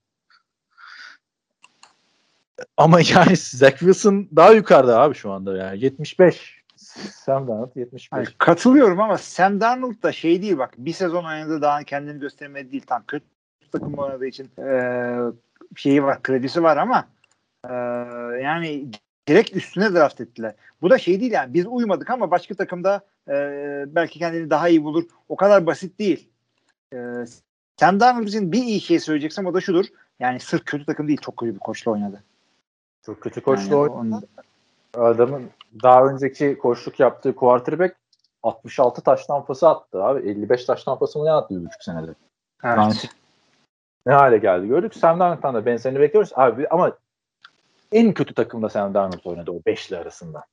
Ama yani Zach Wilson daha yukarıda abi şu anda yani 75. Sam Darnold 75. Hayır, katılıyorum ama Sam Darnold da şey değil bak bir sezon oynadı daha kendini göstermedi değil tam kötü takım oynadığı için eee, şeyi var, kredisi var ama e, yani direkt üstüne draft ettiler. Bu da şey değil yani biz uymadık ama başka takımda e, belki kendini daha iyi bulur. O kadar basit değil. E, Sam Darnold bir iyi şey söyleyeceksem o da şudur. Yani sırf kötü takım değil çok kötü bir koçla oynadı. Çok kötü koçla Yani oynadı. Adamın daha önceki koçluk yaptığı quarterback 66 taş tampası attı abi. 55 taş tampası mı ne attı bir buçuk senede? Evet. Yani ne hale geldi gördük. Sam Darnold'dan da benzerini bekliyoruz. Abi ama en kötü takımda Sam Darnold oynadı o beşli arasında.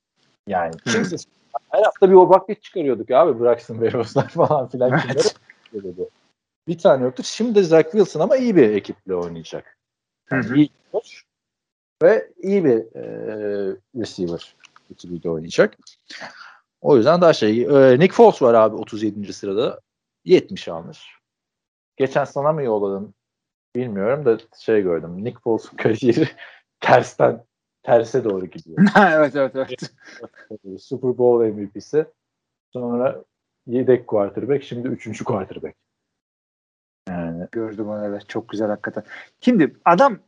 Yani kimse <laughs> her hafta bir o bucket çıkarıyorduk abi. Braxton Berrios'lar <laughs> falan filan. Evet. Bir tane yoktu. Şimdi Zach Wilson ama iyi bir ekiple oynayacak. Yani Hı hı. iyi bir koç ve iyi bir e, receiver ekibiyle oynayacak. O yüzden daha şey. E, Nick Foles var abi 37. sırada. 70 almış. Geçen sana mı yolladın bilmiyorum da şey gördüm. Nick Foles'un <laughs> kariyeri tersten terse doğru gidiyor. <laughs> evet evet evet. Super Bowl MVP'si. Sonra yedek quarterback. Şimdi üçüncü quarterback. Yani Gördüm onu evet. Çok güzel hakikaten. Şimdi adam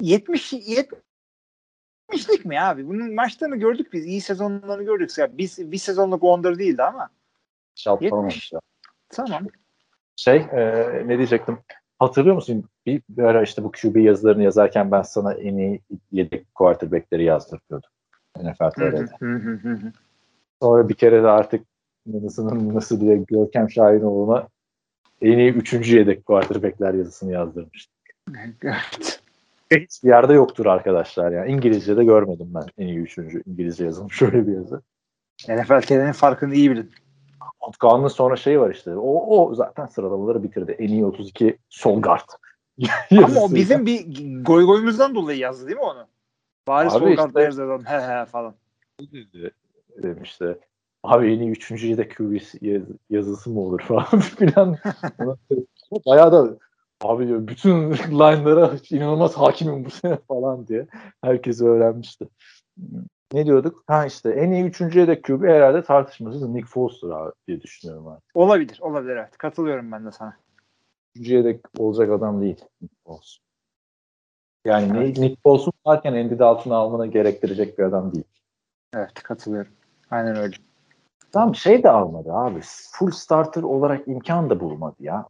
70 70'lik mi abi? Bunun maçlarını gördük biz. iyi sezonlarını gördük. Ya biz bir sezonluk wonder değildi ama. şalt 70. falan olmuş ya. Tamam. Şey e, ne diyecektim? Hatırlıyor musun? Bir, bir ara işte bu QB yazılarını yazarken ben sana en iyi yedek quarterback'leri yazdırıyordum. NFL hı. Sonra bir kere de artık nasıl nasıl diye Görkem Şahinoğlu'na en iyi üçüncü yedek quarterback'ler yazısını yazdırmıştım. <laughs> Evet. Hiçbir yerde yoktur arkadaşlar yani. İngilizce'de görmedim ben en iyi üçüncü İngilizce yazılmış <laughs> şöyle bir yazı. NFL TV'nin farkını iyi bilin. Kaan'ın sonra şeyi var işte. O, o zaten sıralamaları bitirdi. En iyi 32 sol guard. Ama o bizim bir goy goyumuzdan dolayı yazdı değil mi onu? Bari Abi işte- yazalım. He he falan. dedi demişti. Abi en iyi üçüncü yedek QB yaz- yazısı mı olur falan <laughs> filan. <laughs> Bayağı da abi diyor bütün line'lara inanılmaz hakimim bu sene <laughs> falan diye. Herkes öğrenmişti. Ne diyorduk? Ha işte en iyi üçüncü yedek QB herhalde tartışmasız Nick Foles'tur abi diye düşünüyorum abi. Olabilir. Olabilir evet. Katılıyorum ben de sana. Üçüncü yedek olacak adam değil Nick Foles. Yani ne Nick Foles'u varken Andy Dalton'u almana gerektirecek bir adam değil. Evet katılıyorum. Aynen öyle. Tam şey de almadı abi. Full starter olarak imkan da bulmadı ya.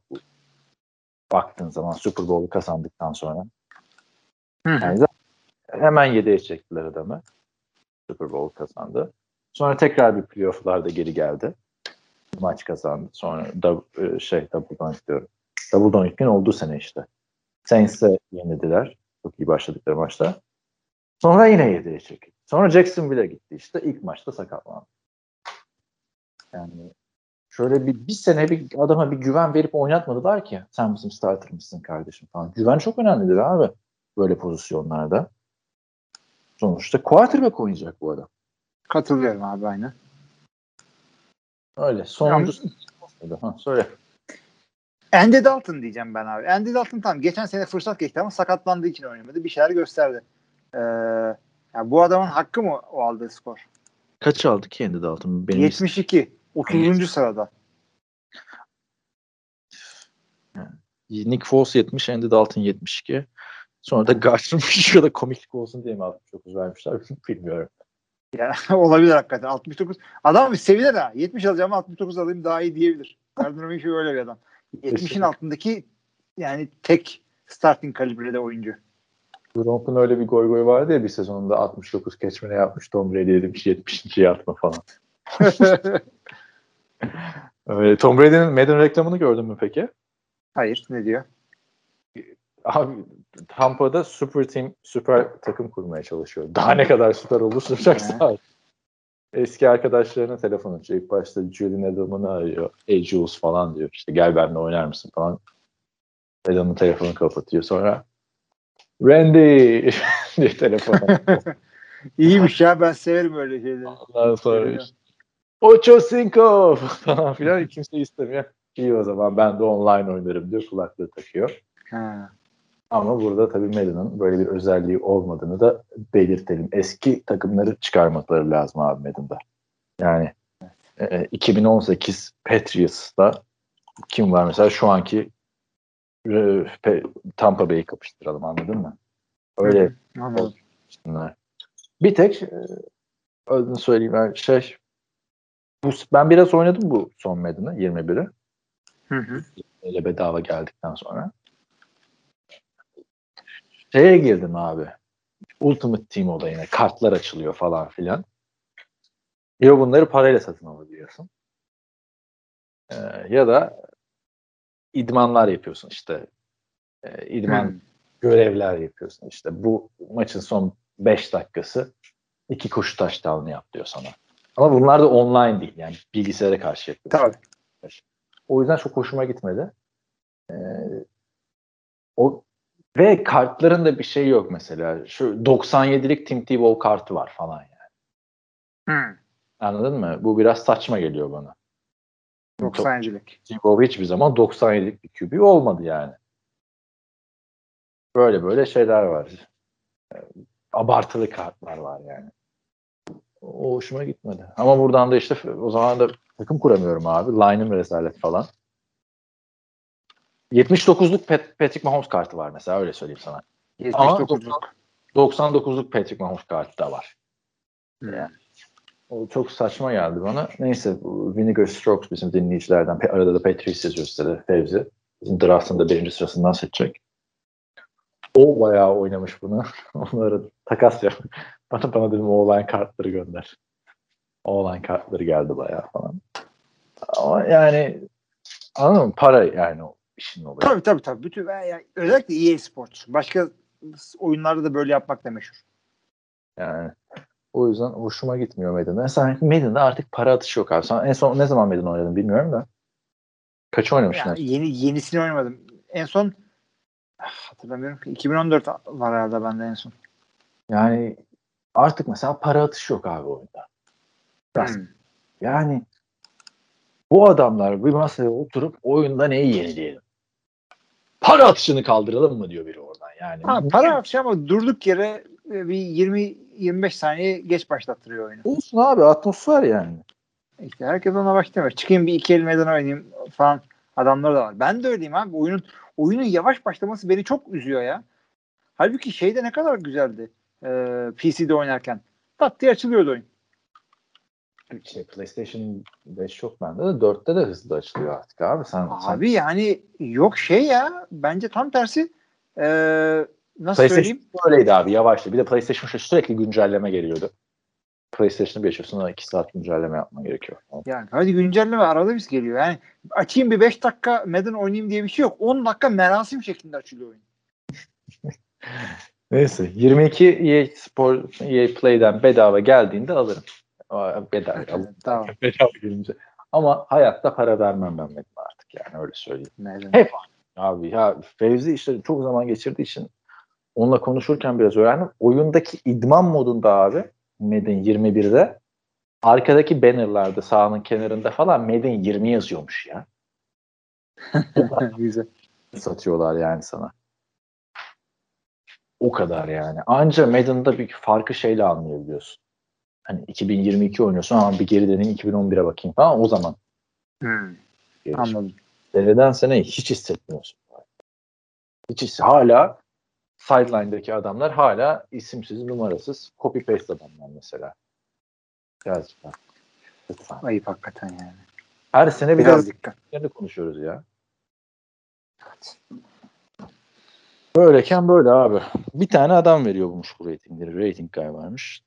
Baktığın zaman Super Bowl'u kazandıktan sonra. Hı hı. Yani hemen yedeğe çektiler adamı. Super Bowl kazandı. Sonra tekrar bir playoff'larda geri geldi. Maç kazandı. Sonra da, e, şey double dunk diyorum. Double dunk'in olduğu sene işte. Saints'e yenildiler. Çok iyi başladıkları maçta. Sonra yine yedeğe çekildi. Sonra Jacksonville'e gitti işte. İlk maçta sakatlandı. Yani şöyle bir, bir sene bir adama bir güven verip oynatmadılar ki. Sen bizim starterımızsın kardeşim falan. Güven çok önemlidir abi. Böyle pozisyonlarda. Sonuçta quarterback oynayacak bu adam. Katılıyorum abi aynen. Öyle. Sonuncusu. Ha, söyle. Andy Dalton diyeceğim ben abi. Andy Dalton tamam geçen sene fırsat geçti ama sakatlandığı için oynamadı. Bir şeyler gösterdi. Ee, yani bu adamın hakkı mı o aldığı skor? Kaç aldı ki Andy Dalton? Benim 72. 30. sırada. Nick Foles 70, Andy Dalton 72. Sonra da Gardner <laughs> Minshew'a komiklik olsun diye mi 69 vermişler <laughs> bilmiyorum. Yani <laughs> olabilir hakikaten. 69. Adam bir sevilir ha. 70 alacağım 69 alayım daha iyi diyebilir. Gardner Minshew öyle bir adam. 70'in altındaki yani tek starting kalibrede oyuncu. Gronk'un öyle bir goy goy vardı ya bir sezonunda 69 keçmene yapmış Tom Brady'ye demiş 70. atma falan. <laughs> Öyle, Tom Brady'nin Madden reklamını gördün mü peki? Hayır ne diyor? Abi Tampa'da super team, süper takım kurmaya çalışıyor. Daha ne kadar süper olursa çok sağ ol. Eski arkadaşlarına telefon açıyor. İlk başta Julian Edelman'ı arıyor. Hey Jules falan diyor. İşte gel benimle oynar mısın falan. Edelman telefonu kapatıyor. Sonra Randy <laughs> diye telefon. <laughs> İyiymiş ya ben severim öyle şeyleri. Ondan sonra işte Ocho Cinco <laughs> falan filan kimse istemiyor. İyi o zaman ben de online oynarım diyor. Kulaklığı takıyor. Ha. Ama burada tabii Madden'ın böyle bir özelliği olmadığını da belirtelim. Eski takımları çıkarmakları lazım abi Madden'da. Yani e, 2018 Patriots'ta kim var mesela şu anki e, Tampa Bay'i kapıştıralım anladın mı? Öyle Anladım. Bir tek e, adını söyleyeyim ben şey bu, ben biraz oynadım bu son Madden'ı 21'i. Hı hı. Öyle bedava geldikten sonra. Şeye girdim abi. Ultimate Team olayına. Kartlar açılıyor falan filan. Ya bunları parayla satın alabiliyorsun. Ee, ya da idmanlar yapıyorsun işte. Ee, idman Hı. görevler yapıyorsun. İşte bu maçın son 5 dakikası iki koşu taştanı yap diyor sana. Ama bunlar da online değil. Yani bilgisayara karşı yapıyorsun. Tabii. O yüzden çok hoşuma gitmedi. Ee, o ve kartların da bir şey yok mesela. Şu 97'lik Tim Tebow kartı var falan yani. Hı. Anladın mı? Bu biraz saçma geliyor bana. 90'cılık. Tebow hiçbir zaman 97'lik bir QB olmadı yani. Böyle böyle şeyler var. Abartılı kartlar var yani. O hoşuma gitmedi. Ama buradan da işte o zaman da takım kuramıyorum abi. Line'ım rezalet falan. 79'luk Pat- Patrick Mahomes kartı var mesela öyle söyleyeyim sana. 79'luk. 99'luk Patrick Mahomes kartı da var. Hı. Yani. O çok saçma geldi bana. Neyse Vinegar Strokes bizim dinleyicilerden. Arada da Patrice yazıyor sitede Fevzi. Bizim draft'ın da birinci sırasından seçecek. O bayağı oynamış bunu. <laughs> Onları takas yap. <laughs> Bana bana dedim o online kartları gönder. O online kartları geldi bayağı falan. Ama yani anladın mı? Para yani işin olayı. Tabii tabii tabii. Bütün, yani özellikle EA Sports. Başka oyunlarda da böyle yapmak da meşhur. Yani o yüzden hoşuma gitmiyor Madden. Mesela Madden'da artık para atışı yok abi. Sen en son ne zaman Madden oynadın bilmiyorum da. Kaç oynamışsın? Yani yeni yenisini oynamadım. En son ah, hatırlamıyorum ki 2014 var herhalde bende en son. Yani artık mesela para atışı yok abi oyunda. Biraz- Hmm. Yani bu adamlar bir masaya oturup oyunda neyi yenileyelim? Para atışını kaldıralım mı diyor biri oradan. Yani Ha, para atışı ama durduk yere e, bir 20-25 saniye geç başlattırıyor oyunu. olsun abi atmosfer yani. İşte herkes ona başlamıyor. Çıkayım bir iki el meydan oynayayım falan adamlar da var. Ben de öyleyim abi. Oyunun oyunun yavaş başlaması beni çok üzüyor ya. Halbuki şeyde ne kadar güzeldi. Ee, PC'de oynarken. Tat diye açılıyordu oyun. Şey, PlayStation 5 yok bende de 4'te de hızlı açılıyor artık abi. Sen, sen Abi yani yok şey ya. Bence tam tersi. Ee, nasıl söyleyeyim? öyleydi abi yavaştı. Bir de PlayStation şu sürekli güncelleme geliyordu. PlayStation'ı bir açıyorsun sonra 2 saat güncelleme yapman gerekiyor. Yani hadi güncelleme arada biz geliyor. Yani açayım bir 5 dakika Madden oynayayım diye bir şey yok. 10 dakika merasim şeklinde açılıyor oyun. <laughs> Neyse 22 EA Spor EA Play'den bedava geldiğinde alırım. Bedava, <laughs> tamam. <laughs> bedava gelince. Ama hayatta para vermem ben Madden'a artık yani öyle söyleyeyim. Madden. Hep abi ya Fevzi işte çok zaman geçirdiği için onunla konuşurken biraz öğrendim. Oyundaki idman modunda abi Madden 21'de arkadaki bannerlarda sahanın kenarında falan Madden 20 yazıyormuş ya. <laughs> Güzel. Satıyorlar yani sana. O kadar yani. Anca Madden'da bir farkı şeyle anlayabiliyorsun. Hani 2022 oynuyorsun ama bir geri döneyim 2011'e bakayım falan o zaman. Hmm, anladım. Seneden seneye hiç hissetmiyorsun. Hiç his- hala sideline'daki adamlar hala isimsiz, numarasız, copy paste adamlar mesela. Gerçekten. Lütfen. Ayıp hakikaten yani. Her sene Biraz biraz dikkat. ne konuşuyoruz ya. Böyleyken böyle abi. Bir tane adam veriyor bu bu ratingleri. Rating guy varmış.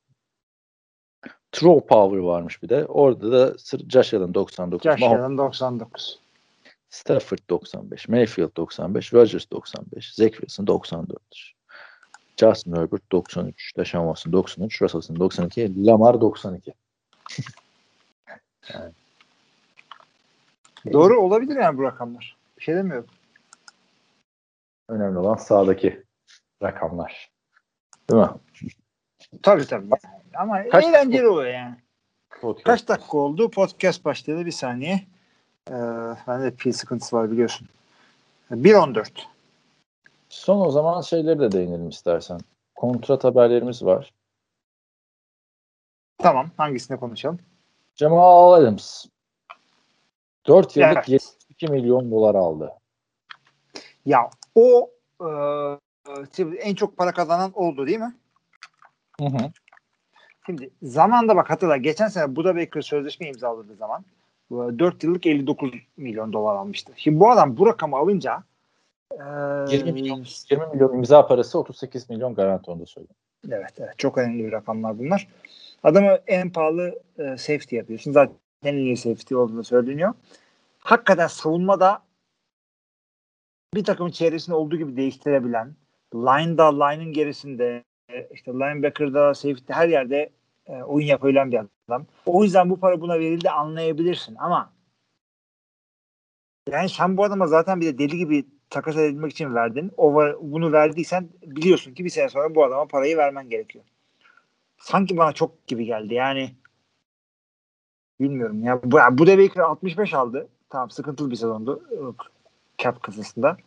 Throw power varmış bir de. Orada da Josh Allen 99. Josh Mahomes Allen 99. Stafford 95, Mayfield 95, Rodgers 95, Zach Wilson 94. Justin Herbert 93, Deshaun Watson 93, Russell Wilson 92, Lamar 92. <laughs> Doğru olabilir yani bu rakamlar. Bir şey demiyorum. Önemli olan sağdaki rakamlar. Değil mi? Tabii tabii. Ama Kaç- eğlenceli oluyor yani. Podcast. Kaç dakika oldu? Podcast başladı bir saniye. Ee, bende de pil sıkıntısı var biliyorsun. 1.14. Son o zaman şeyleri de değinelim istersen. Kontrat haberlerimiz var. Tamam. Hangisine konuşalım? Jamal Adams 4 yıllık Evet. 72 milyon dolar aldı. Ya o e, en çok para kazanan oldu değil mi? Hı hı. Şimdi zamanda bak hatırla geçen sene Buda Baker sözleşme imzaladığı zaman 4 yıllık 59 milyon dolar almıştı. Şimdi bu adam bu rakamı alınca e, 20 milyon 20 milyon imza parası 38 milyon garanti onu da söyleyeyim. Evet, evet çok önemli bir rakamlar bunlar. Adamı en pahalı e, safety yapıyorsun. Zaten en iyi safety olduğunu söyleniyor. Hakikaten savunmada bir takımın çevresinde olduğu gibi değiştirebilen, line'da, line'ın gerisinde, e, işte linebacker'da, safety her yerde e, oyun yapabilen bir adam. O yüzden bu para buna verildi anlayabilirsin ama yani sen bu adama zaten bir de deli gibi takas edilmek için verdin. O bunu verdiysen biliyorsun ki bir sene sonra bu adama parayı vermen gerekiyor. Sanki bana çok gibi geldi. Yani bilmiyorum ya. Bu, bu da Baker 65 aldı. Tamam sıkıntılı bir sezondu. Cap kafasında.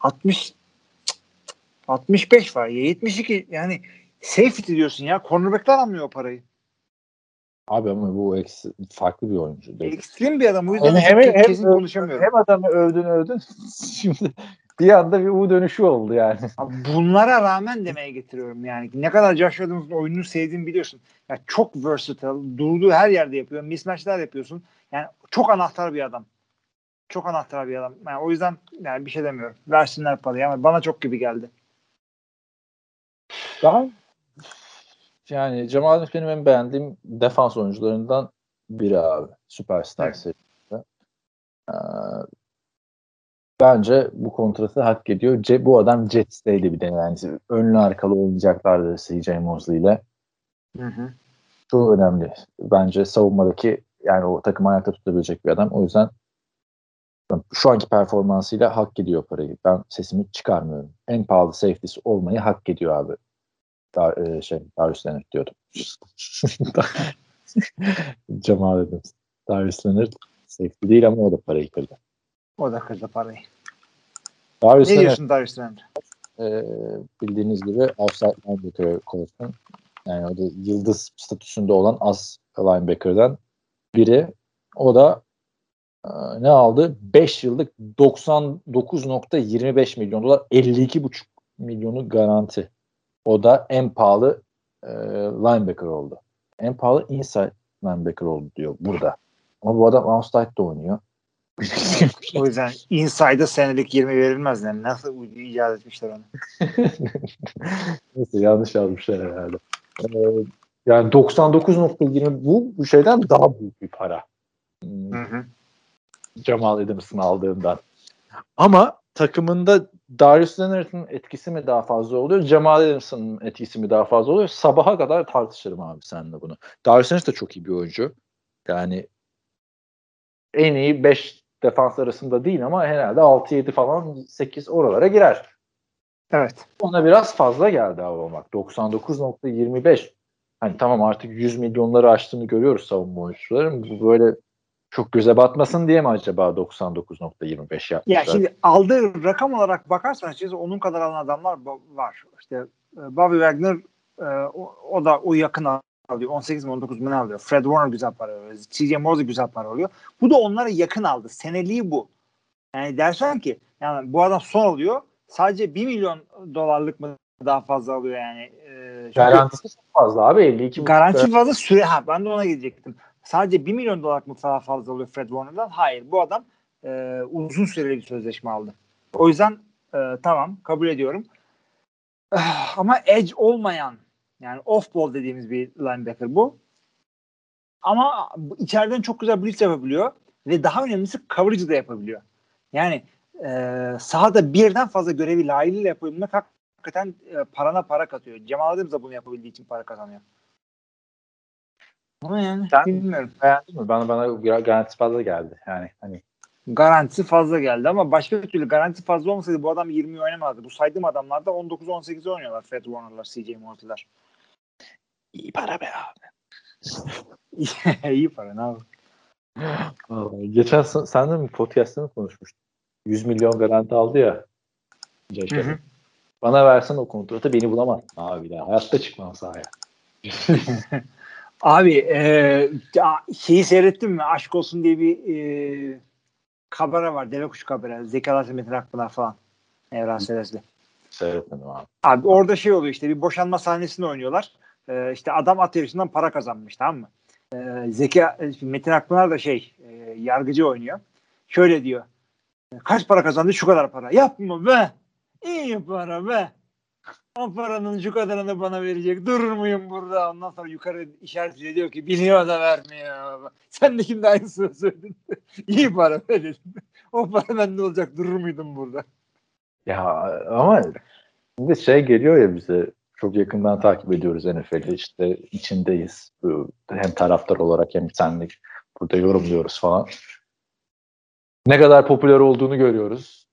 60 65 var. 72 yani safety diyorsun ya. Cornerback'ler almıyor o parayı. Abi ama bu eksi, farklı bir oyuncu. Değil. Ekstrem bir adam. O yüzden hem, hem, kesin hem, konuşamıyorum. Hem adamı övdün övdün. <laughs> Şimdi bir anda bir U dönüşü oldu yani. <laughs> Bunlara rağmen demeye getiriyorum yani. Ne kadar Josh Adams'ın oyununu sevdiğimi biliyorsun. Yani çok versatile. Durduğu her yerde yapıyor. Mismatchler yapıyorsun. Yani çok anahtar bir adam. Çok anahtar bir adam. Yani o yüzden yani bir şey demiyorum. Versinler parayı ama bana çok gibi geldi. Daha yani Cemal Adams benim en beğendiğim defans oyuncularından biri abi. Süperstar evet. serisinde. Ee, bence bu kontratı hak ediyor. Ce, bu adam Jets'teydi bir de yani. Önlü arkalı oynayacaklardı CJ Mosley ile. Hı hı. Çok önemli. Bence savunmadaki yani o takım ayakta tutabilecek bir adam. O yüzden şu anki performansıyla hak ediyor parayı. Ben sesimi çıkarmıyorum. En pahalı safety'si olmayı hak ediyor abi. Dar, e, şey, Darius Leonard diyordum. <laughs> Cemal dedim. Darius Leonard safety değil ama o da parayı kırdı. O da kırdı parayı. Darius ne diyorsun Darius Leonard? E, bildiğiniz gibi outside linebacker koçun. Yani o da yıldız statüsünde olan az linebacker'dan biri. O da e, ne aldı? 5 yıllık 99.25 milyon dolar 52.5 milyonu garanti. O da en pahalı e, linebacker oldu. En pahalı inside linebacker oldu diyor burada. Ama bu adam outside'da oynuyor. <laughs> o yüzden inside'a senelik 20 verilmez. Yani nasıl icat etmişler onu? <laughs> Neyse yanlış yazmışlar herhalde. Ee, yani 99.20 bu, bu şeyden daha büyük bir para. Hı hı. Jamal Adams'ın aldığından. Ama takımında Darius Leonard'ın etkisi mi daha fazla oluyor? Jamal Adams'ın etkisi mi daha fazla oluyor? Sabaha kadar tartışırım abi seninle bunu. Darius Leonard da çok iyi bir oyuncu. Yani en iyi 5 defans arasında değil ama herhalde 6-7 falan 8 oralara girer. Evet. Ona biraz fazla geldi abi olmak. 99.25. Hani tamam artık 100 milyonları aştığını görüyoruz savunma oyuncuların. Bu böyle çok göze batmasın diye mi acaba 99.25 yapmışlar? Ya şimdi aldığı rakam olarak bakarsan açıkçası onun kadar alan adamlar var. İşte e, Bobby Wagner e, o, o da o yakın alıyor. 18 mi 19 mi ne alıyor? Fred Warner güzel para alıyor. CJ Mosley güzel para alıyor. Bu da onlara yakın aldı. Seneliği bu. Yani dersen ki yani bu adam son alıyor. Sadece 1 milyon dolarlık mı daha fazla alıyor yani. Ee, Garantisi çok fazla abi 52. Garanti fazla süre ha ben de ona gidecektim. Sadece 1 milyon dolar mı daha fazla alıyor Fred Warner'dan? Hayır. Bu adam e, uzun süreli bir sözleşme aldı. O yüzden e, tamam kabul ediyorum. Eh, ama edge olmayan yani off ball dediğimiz bir linebacker bu. Ama içeriden çok güzel blitz yapabiliyor ve daha önemlisi coverage da yapabiliyor. Yani e, sahada birden fazla görevi layığıyla yapabilmek hakikaten e, parana para katıyor. Cemal Adams da bunu yapabildiği için para kazanıyor. Ama yani Sen bilmiyorum. Beğendin mi? Bana bana garantisi fazla geldi. Yani hani garantisi fazla geldi ama başka bir türlü garantisi fazla olmasaydı bu adam 20 oynamazdı. Bu saydığım adamlar da 19-18 oynuyorlar. Fred Warner'lar, CJ Mosley'ler. İyi para be abi. <laughs> İyi para ne abi. Geçen senle mi podcast'ta mı konuşmuştuk? 100 milyon garanti aldı ya. Hı hı. Bana versen o kontratı beni bulamazsın abi daha. Hayatta çıkmam sahaya. <laughs> abi e, şeyi seyrettin mi? Aşk olsun diye bir e, kabara var. Deve kuş kabara. Zeki Alaaddin Metin Akpınar falan. Evren Selesli. Seyretmedim abi. Abi orada şey oluyor işte bir boşanma sahnesini oynuyorlar. Ee, işte adam at yarışından para kazanmış tamam mı? Ee, Zeki Metin Akpınar da şey e, yargıcı oynuyor. Şöyle diyor. Kaç para kazandı? Şu kadar para. Yapma be. İyi para be. O paranın şu kadarını bana verecek. Durur muyum burada? Ondan sonra yukarı işaret ediyor diyor ki biliyor da vermiyor. Sen de şimdi aynısını söyledin. <laughs> İyi para be dedim. O para bende olacak. Durur muydum burada? Ya ama şimdi şey geliyor ya bize çok yakından takip ediyoruz NFL'i işte içindeyiz. Hem taraftar olarak hem senlik burada yorumluyoruz falan. Ne kadar popüler olduğunu görüyoruz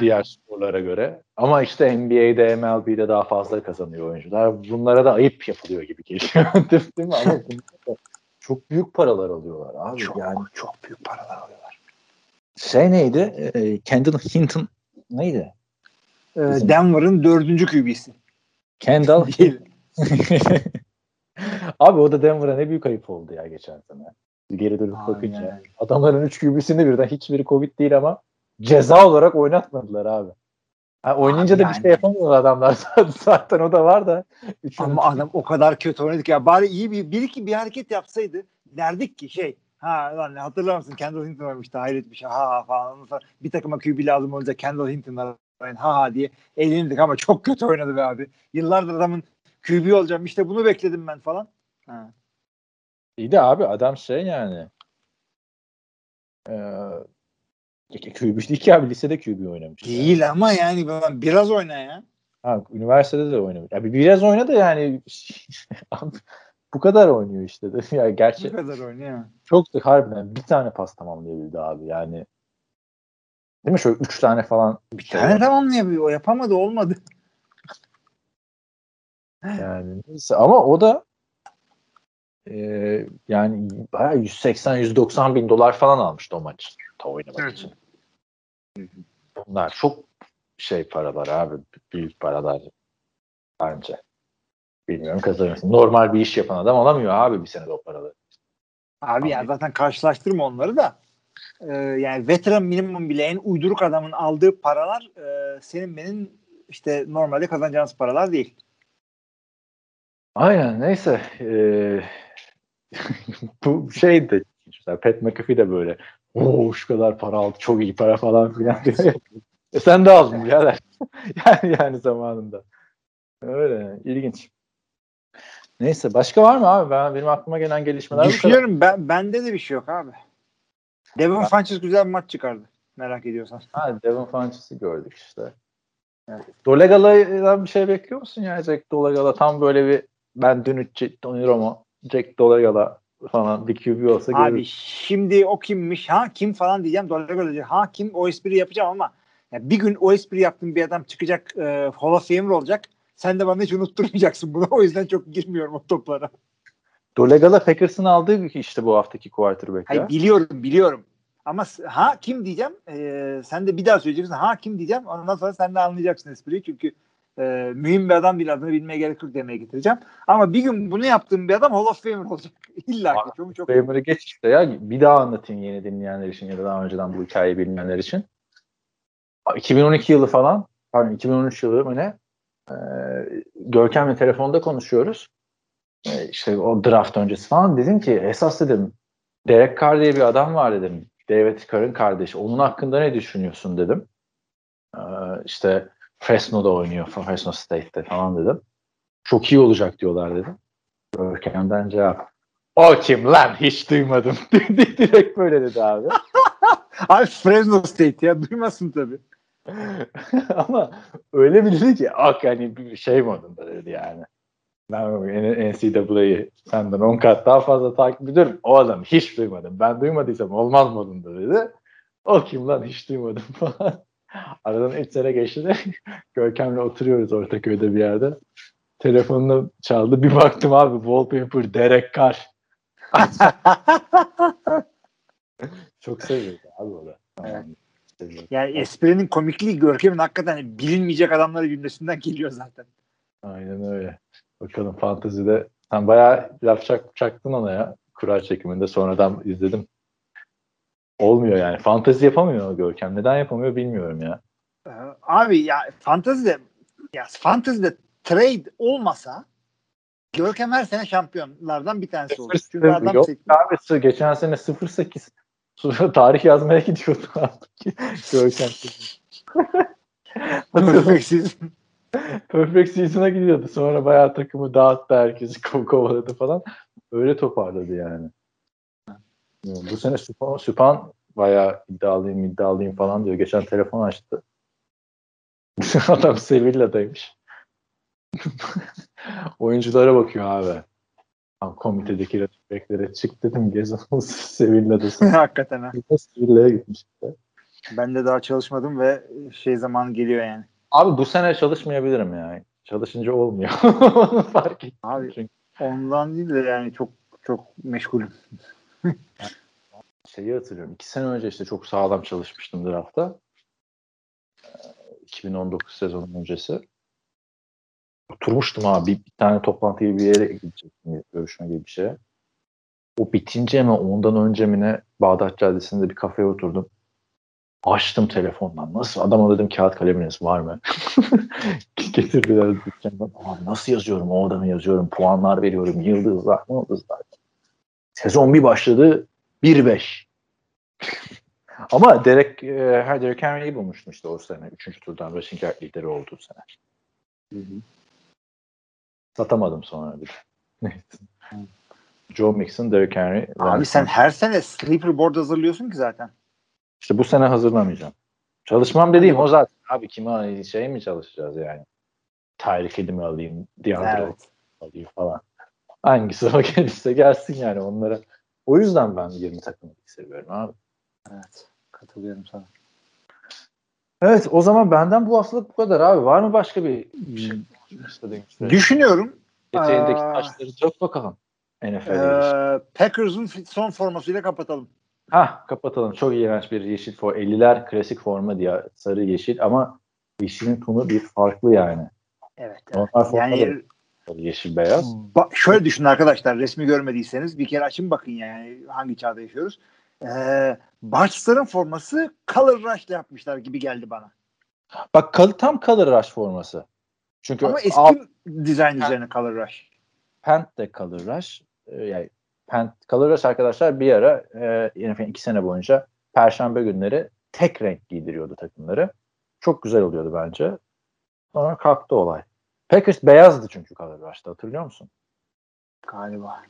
diğer sporlara göre. Ama işte NBA'de, MLB'de daha fazla kazanıyor oyuncular. Bunlara da ayıp yapılıyor gibi geliyor. <laughs> Değil mi? Ama çok büyük paralar alıyorlar abi. Çok, yani çok büyük paralar alıyorlar. Şey neydi? E, Kendall Hinton neydi? Ee, Denver'ın dördüncü QB'si. Kendall <laughs> <laughs> Abi o da Denver'a ne büyük ayıp oldu ya geçen sene. Geri dönüp Aynen. bakınca. Adamların 3 QB'sini birden hiçbiri Covid değil ama ceza olarak oynatmadılar abi. Ha, oynayınca Abi da bir yani. şey yapamıyorlar adamlar. <laughs> Zaten o da var da. Üçünün Ama adam o kadar kötü oynadı ki ya bari iyi bir bir iki bir hareket yapsaydı derdik ki şey ha lan hatırlar mısın Kendall Hinton oynamıştı hayret bir şey ha ha falan sonra bir takıma QB lazım olunca Kendall Hinton'lar ha ha diye eğlenirdik ama çok kötü oynadı be abi. Yıllardır adamın QB olacağım işte bunu bekledim ben falan. Ha. İyi de abi adam şey yani. QB değil ki abi lisede QB oynamış. yani. Değil ama yani ben biraz oyna ya. Ha, üniversitede de oynamış. Ya bir- biraz oynadı yani. <laughs> Abi, bu kadar oynuyor işte. De. <laughs> Ya Bu gerçi kadar oyna ya. çok da harbiden bir tane pas tamamlayabildi abi yani. Değil mi? Şöyle üç tane falan Bir tane tamamlayabiliyor. O yapamadı olmadı. <laughs> yani. Neyse. Ama o da e, yani bayağı 180-190 bin dolar falan almıştı o maç ta oynamak Hı. için. Bunlar çok şey paralar abi. Büyük paralar bence. Bilmiyorum kazanırsın. Normal bir iş yapan adam alamıyor abi bir senede o paraları. Abi ya Abi. zaten karşılaştırma onları da. Ee, yani veteran minimum bile en uyduruk adamın aldığı paralar e, senin benim işte normalde kazanacağınız paralar değil. Aynen neyse. Ee, <laughs> bu şey de Pat McAfee de böyle o şu kadar para aldı çok iyi para falan filan diyor. e sen de aldın birader. <laughs> yani, yani zamanında. Öyle ilginç. Neyse başka var mı abi? Ben benim aklıma gelen gelişmeler. Düşünüyorum ben bende de bir şey yok abi. Devon Funches güzel bir maç çıkardı. Merak ediyorsan. Ha, Devon Funches'ı gördük işte. Dolegala'dan bir şey bekliyor musun ya? Jack Dolegala tam böyle bir ben dün Tony Romo, Jack Dolegala falan bir QB olsa Abi görürüz. şimdi o kimmiş? Ha kim falan diyeceğim. Dolayısıyla diyeceğim. Ha kim o espri yapacağım ama ya bir gün o espri yaptığım bir adam çıkacak e, Hall of Famer olacak. Sen de bana hiç unutturmayacaksın bunu. <laughs> O yüzden çok girmiyorum o toplara. Dolegala Packers'ın aldığı işte bu haftaki quarterback Hayır biliyorum biliyorum. Ama ha kim diyeceğim? Ee, sen de bir daha söyleyeceksin. Ha kim diyeceğim? Ondan sonra sen de anlayacaksın espriyi. Çünkü e, mühim bir adam değil adını bilmeye gerek yok demeye getireceğim. Ama bir gün bunu yaptığım bir adam Hall of Famer olacak. <laughs> İlla ki. Çok çok. Famer'ı geç işte ya. Bir daha anlatayım yeni dinleyenler için ya da daha önceden bu hikayeyi bilmeyenler için. 2012 yılı falan, pardon 2013 yılı mı ne? Ee, Görkem'le telefonda konuşuyoruz. Ee, işte o draft öncesi falan. Dedim ki esas dedim Derek Carr diye bir adam var dedim. David Carr'ın kardeşi. Onun hakkında ne düşünüyorsun dedim. Ee, işte Fresno'da oynuyor. Fresno State'te falan dedim. Çok iyi olacak diyorlar dedim. Görkem'den cevap. O kim lan hiç duymadım. <laughs> Direkt böyle dedi abi. <laughs> Abi Fresno State ya. Duymasın tabii. <laughs> Ama öyle bir dedi ki ak hani bir şey modunda dedi yani. Ben NCAA'yı senden 10 kat daha fazla takip ediyorum. O adamı hiç duymadım. Ben duymadıysam olmaz modunda dedi. O kim lan hiç duymadım falan. Aradan 3 sene geçti de <laughs> Görkem'le oturuyoruz Ortaköy'de bir yerde. Telefonunu çaldı. Bir baktım abi wallpaper Derek Carr. <laughs> Çok seviyordu abi o da. Evet. Yani esprinin komikliği Görkem'in hakikaten bilinmeyecek adamları cümlesinden geliyor zaten. Aynen öyle. Bakalım fantezide sen bayağı laf çak, çaktın ona ya. Kura çekiminde sonradan izledim. Olmuyor yani. Fantezi yapamıyor Görkem. Neden yapamıyor bilmiyorum ya. Ee, Abi ya fantazide ya fantezide trade olmasa Görkem her sene şampiyonlardan bir tanesi olur. Çünkü adam Yok abi geçen sene 08 Sonra <laughs> tarih yazmaya gidiyordu artık. <laughs> Görkem. <laughs> Perfectsiz. Perfect Season'a gidiyordu. Sonra bayağı takımı dağıttı herkesi ko- kovaladı falan. Öyle toparladı yani. Bu sene Süpan, Süpan bayağı iddialıyım iddialıyım falan diyor. Geçen telefon açtı. <laughs> Adam Sevilla'daymış. <laughs> Oyunculara bakıyor abi. Komitedeki rakiplere çık dedim Gezal <laughs> Sevilla'dasın. Hakikaten ha. Sevilla'ya gitmiş. işte. Ben de daha çalışmadım ve şey zamanı geliyor yani. Abi bu sene çalışmayabilirim ya. Çalışınca olmuyor. Fark ettim. Abi Çünkü ondan değil de yani çok çok meşgulüm. Şeyi hatırlıyorum. İki sene önce işte çok sağlam çalışmıştım draftta. Ee, 2019 sezonun öncesi. Oturmuştum abi. Bir, tane toplantıya bir yere gidecektim. Görüşme gibi bir şeye. O bitince mi ondan önce mi ne Bağdat Caddesi'nde bir kafeye oturdum. Açtım telefondan. Nasıl? Adama dedim kağıt kaleminiz var mı? <laughs> Getirdiler dükkandan. Nasıl yazıyorum? O adamı yazıyorum. Puanlar veriyorum. Yıldızlar, yıldızlar. Sezon bir başladı. 1-5. <laughs> Ama Derek, e, ha, Derek Henry'i bulmuştum işte o sene. Üçüncü turdan rushing yard lideri olduğu sene. Satamadım sonra bir. <laughs> Joe Mixon, Derek Henry. Abi sen her sene sleeper board hazırlıyorsun ki zaten. İşte bu sene hazırlamayacağım. Çalışmam dediğim o zaten. Abi kime şey mi çalışacağız yani? Tyreek Hill'i alayım? DeAndre Evet. alayım falan. Hangisi o <laughs> gelirse gelsin yani onlara. O yüzden ben 20 takımı seviyorum abi. Evet. Katılıyorum sana. Evet o zaman benden bu haftalık bu kadar abi. Var mı başka bir şey? şey? Düşünüyorum. Eteğindeki taşları dök bakalım. NFL'de. Ee, Packers'ın son formasıyla kapatalım. Hah kapatalım. Çok iğrenç bir yeşil for 50'ler klasik forma diye sarı yeşil ama yeşilin tonu bir farklı yani. Evet. Normal forma Yani yeşil beyaz. Ba- şöyle düşünün arkadaşlar resmi görmediyseniz bir kere açın bakın yani hangi çağda yaşıyoruz. Ee, Barçların forması Color Rush'la yapmışlar gibi geldi bana. Bak kal tam color rush forması. Çünkü Ama eski alt dizayn üzerine Color Rush. pant de color rush. Ee, yani pant color rush arkadaşlar bir ara e, NFL iki sene boyunca perşembe günleri tek renk giydiriyordu takımları. Çok güzel oluyordu bence. Sonra kalktı olay. Packers beyazdı çünkü color rush'ta hatırlıyor musun? Galiba.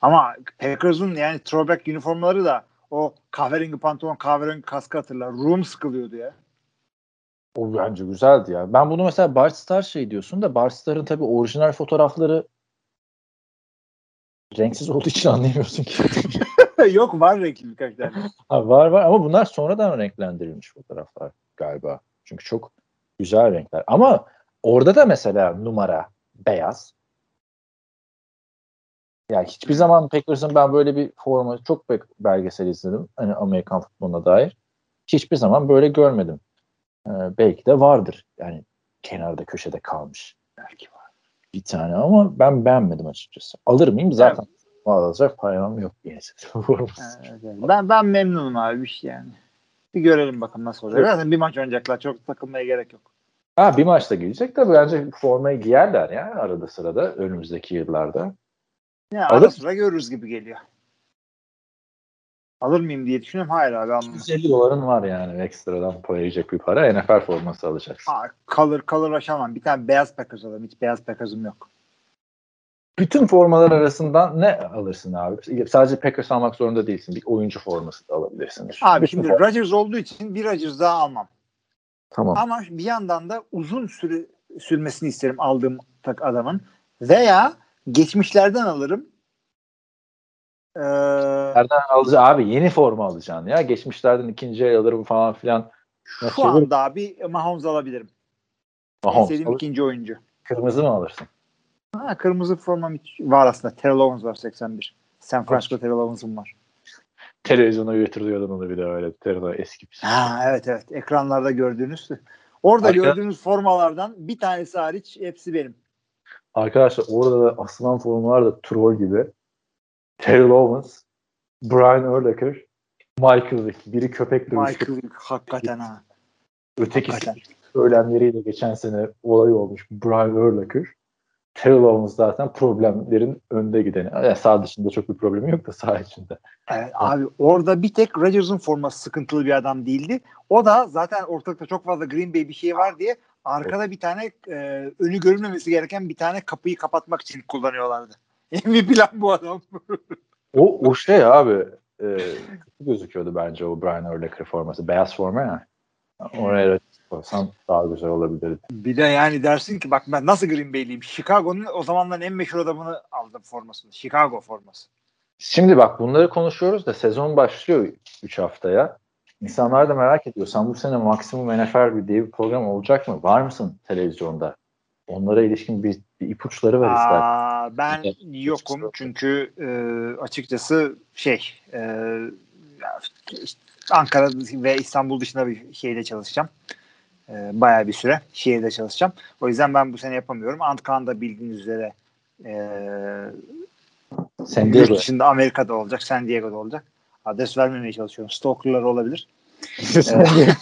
Ama Packers'ın yani throwback üniformları da o kahverengi pantolon, kahverengi kaskı hatırlar. Room sıkılıyordu ya. O bence güzeldi ya. Ben bunu mesela Bart Star şey diyorsun da Bart Star'ın tabii orijinal fotoğrafları renksiz olduğu için <laughs> anlayamıyorsun ki. <laughs> Yok var renkli birkaç tane. ha, var var ama bunlar sonradan renklendirilmiş fotoğraflar galiba. Çünkü çok güzel renkler. Ama orada da mesela numara beyaz. Yani hiçbir zaman Packers'ın ben böyle bir forma çok be- belgesel izledim. Hani Amerikan futboluna dair. Hiçbir zaman böyle görmedim. Ee, belki de vardır. Yani kenarda köşede kalmış. Belki var. Bir tane ama ben beğenmedim açıkçası. Alır mıyım? Zaten alacak param yok. Evet, evet. Ben ben memnunum abi bir şey yani. Bir görelim bakalım nasıl olacak. Zaten bir maç oynayacaklar. Çok takılmaya gerek yok. Ha bir maçta giyecek de bence formayı giyerler ya arada sırada önümüzdeki yıllarda. Ya Alır ara mısın? sıra görürüz gibi geliyor. Alır mıyım diye düşünüyorum. Hayır abi almam. 150 doların var yani ekstradan koyacak bir para. NFL forması alacaksın. Aa, kalır kalır aşamam. Bir tane beyaz Packers alalım. Hiç beyaz Packers'ım yok. Bütün formalar arasından ne alırsın abi? Sadece Packers almak zorunda değilsin. Bir oyuncu forması da alabilirsin. Abi Bütün şimdi form- Rodgers olduğu için bir Rodgers daha almam. Tamam. Ama bir yandan da uzun süre sürmesini isterim aldığım tak adamın. Veya geçmişlerden alırım. Ee, Nereden alacaksın? Abi yeni forma alacaksın ya. Geçmişlerden ikinci el alırım falan filan. şu anda abi Mahomes alabilirim. En Mahomes sevdiğim alır. ikinci oyuncu. Kırmızı mı alırsın? Ha, kırmızı formam var aslında. Terrell Owens var 81. San Francisco Terrell Owens'ım var. Televizyona götürüyordun onu bir de öyle. Terör eski bir. Ha evet evet. Ekranlarda gördüğünüz. Orada Arka- gördüğünüz formalardan bir tanesi hariç hepsi benim. Arkadaşlar orada da asılan formalar da troll gibi. Terrell Owens, Brian Urlacher, Michael Vick. Biri köpek dövüşü, Michael Vick hakikaten ha. ötekisi Hakikaten. söylemleriyle geçen sene olay olmuş Brian Urlacher. Terrell Owens zaten problemlerin önde gideni. Yani sağ dışında çok bir problemi yok da sağ içinde. Evet, abi orada bir tek Rodgers'ın forması sıkıntılı bir adam değildi. O da zaten ortalıkta çok fazla Green Bay bir şey var diye arkada bir tane e, önü görünmemesi gereken bir tane kapıyı kapatmak için kullanıyorlardı. <laughs> MVP lan bu adam. <laughs> O, o şey abi e, gözüküyordu bence o Brian Urlacher forması. Beyaz forma ya. Oraya koysam daha güzel olabilirdi. bir de yani dersin ki bak ben nasıl Green Bay'liyim. Chicago'nun o zamanların en meşhur adamını aldım formasını. Chicago forması. Şimdi bak bunları konuşuyoruz da sezon başlıyor 3 haftaya. İnsanlar da merak ediyor. Sen bu sene maksimum NFL diye bir program olacak mı? Var mısın televizyonda? Onlara ilişkin bir, bir ipuçları ver ister. Ben yokum çünkü e, açıkçası şey e, Ankara ve İstanbul dışında bir şeyde çalışacağım. E, bayağı bir süre şehirde çalışacağım. O yüzden ben bu sene yapamıyorum. Antkan da bildiğiniz üzere e, San yurt Diego. dışında Amerika'da olacak, San Diego'da olacak. Adres vermemeye çalışıyorum. Stalker'lar olabilir. <laughs> San Diego-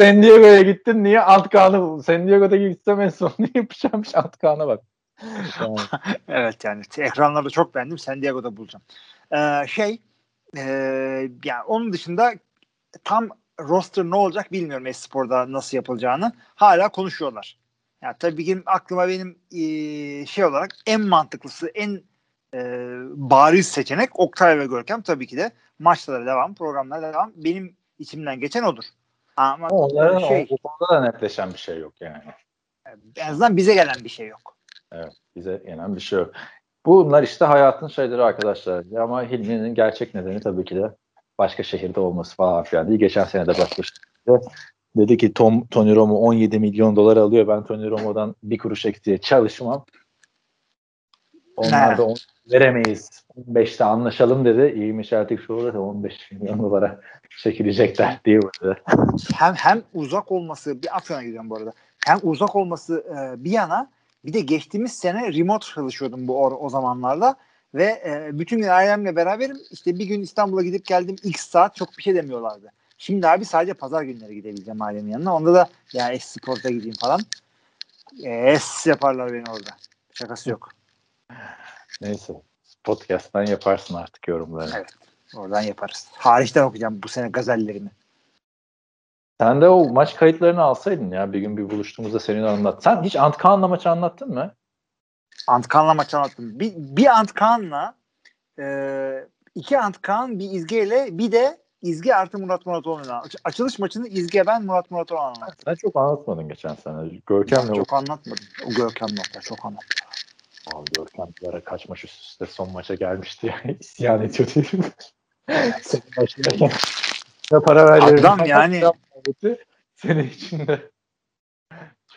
San Diego'ya gittin niye alt kanı San Diego'da gitsem en son ne yapacağım <laughs> alt kanı bak. <laughs> Evet yani ekranlarda çok beğendim. San Diego'da bulacağım. Ee, şey e, yani onun dışında tam roster ne olacak bilmiyorum Espor'da nasıl yapılacağını. Hala konuşuyorlar. Yani tabii ki aklıma benim e, şey olarak en mantıklısı, en e, bariz seçenek Oktay ve Görkem tabii ki de maçlara devam, programlara devam. Benim içimden geçen odur. Ama onların şey, o, o konuda da netleşen bir şey yok yani. en azından bize gelen bir şey yok. Evet, bize gelen bir şey yok. Bunlar işte hayatın şeyleri arkadaşlar. Ama Hilmi'nin gerçek nedeni tabii ki de başka şehirde olması falan filan değil. Geçen sene de başka şehirde dedi ki Tom, Tony Romo 17 milyon dolar alıyor. Ben Tony Romo'dan bir kuruş eksiye çalışmam. Onlar da onu veremeyiz. 15'te anlaşalım dedi. İyiymiş artık şu olur da 15 milyon dolara çekilecekler diye burada. hem hem uzak olması bir Afyon'a gidiyorum bu arada. Hem uzak olması e, bir yana bir de geçtiğimiz sene remote çalışıyordum bu o, o zamanlarda ve e, bütün gün ailemle beraberim. İşte bir gün İstanbul'a gidip geldim x saat çok bir şey demiyorlardı. Şimdi abi sadece pazar günleri gidebileceğim ailemin yanına. Onda da ya es sporta gideyim falan. Es yaparlar beni orada. Şakası yok. Neyse. Podcast'tan yaparsın artık yorumlarını. Evet. Oradan yaparız. Hariçten okuyacağım bu sene gazellerimi. Sen de o maç kayıtlarını alsaydın ya bir gün bir buluştuğumuzda senin anlat. Sen hiç Antkan'la maçı anlattın mı? Antkan'la maç anlattım. Bir, bir Antkan'la e, iki Antkan bir İzge'yle bir de İzge artı Murat Muratoğlu'yla. Aç- Açılış maçını İzge ben Murat Muratoğlu anlattım. Sen çok anlatmadın geçen sene. Görkem'le o Çok anlatmadım. O Görkem nokta çok anlattım. Abi Görkem bir ara kaç maç üst üste son maça gelmişti ya. <laughs> İsyan ediyor diyelim. Senin ne para ver. Adam yani- Senin içinde.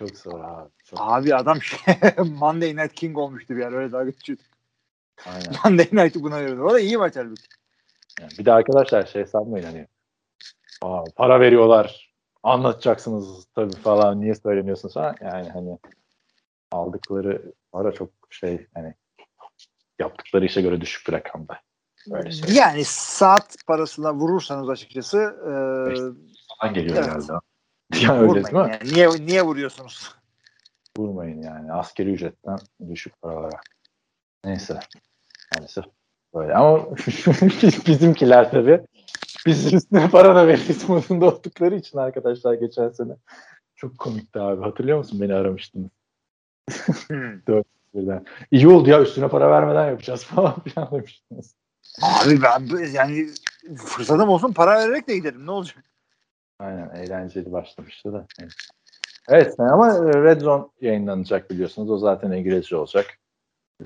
Çok zor abi. Çok, Abi adam şey, <laughs> Monday Night King olmuştu bir yer öyle daha geçiyordu. aynen. <laughs> Monday Night'ı buna veriyordu. O da iyi maç halbuki. Yani bir de arkadaşlar şey sanmayın hani Aa, para veriyorlar anlatacaksınız tabii falan niye söylemiyorsunuz falan yani hani aldıkları para çok şey hani yaptıkları işe göre düşük bir rakamda. Öyle şey. Yani saat parasına vurursanız açıkçası e, Falan geliyor Evet. herhalde. Yani öyle değil mi? Yani. Niye, niye vuruyorsunuz? Vurmayın yani. Askeri ücretten düşük paralara. Neyse. Maalesef böyle. Ama <laughs> bizimkiler tabii biz üstüne para da veririz <laughs> modunda oldukları için arkadaşlar geçen sene. Çok komikti abi. Hatırlıyor musun? Beni aramıştınız. Hmm. <laughs> Birden. İyi oldu ya üstüne para vermeden yapacağız falan filan demiştiniz. Abi ben yani fırsatım olsun para vererek de giderim. Ne olacak? Aynen eğlenceli başlamıştı da. Evet, evet ama Red Zone yayınlanacak biliyorsunuz. O zaten İngilizce olacak.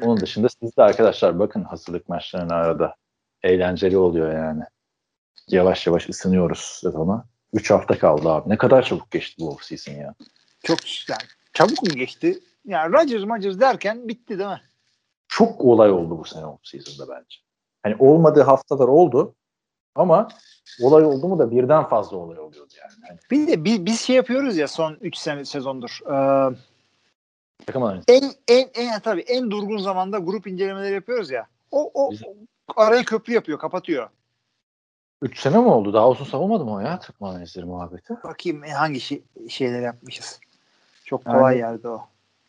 Onun dışında siz de arkadaşlar bakın hazırlık maçlarına arada. Eğlenceli oluyor yani. Yavaş yavaş ısınıyoruz sezona. 3 hafta kaldı abi. Ne kadar çabuk geçti bu offseason ya. Çok yani çabuk mu geçti? Yani Rodgers Rodgers derken bitti değil mi? Çok olay oldu bu sene offseason'da bence. Hani olmadığı haftalar oldu ama olay oldu mu da birden fazla olay oluyordu yani. Hani Bir de biz, biz şey yapıyoruz ya son 3 sene sezondur. Ee, takım analizi. en en en tabii en durgun zamanda grup incelemeleri yapıyoruz ya. O o Güzel. araya köprü yapıyor, kapatıyor. 3 sene mi oldu? Daha uzun savunmadı mı o ya Türk analizleri muhabbeti? Bakayım hangi şey, şeyler yapmışız. Çok kolay Yani- yerde o.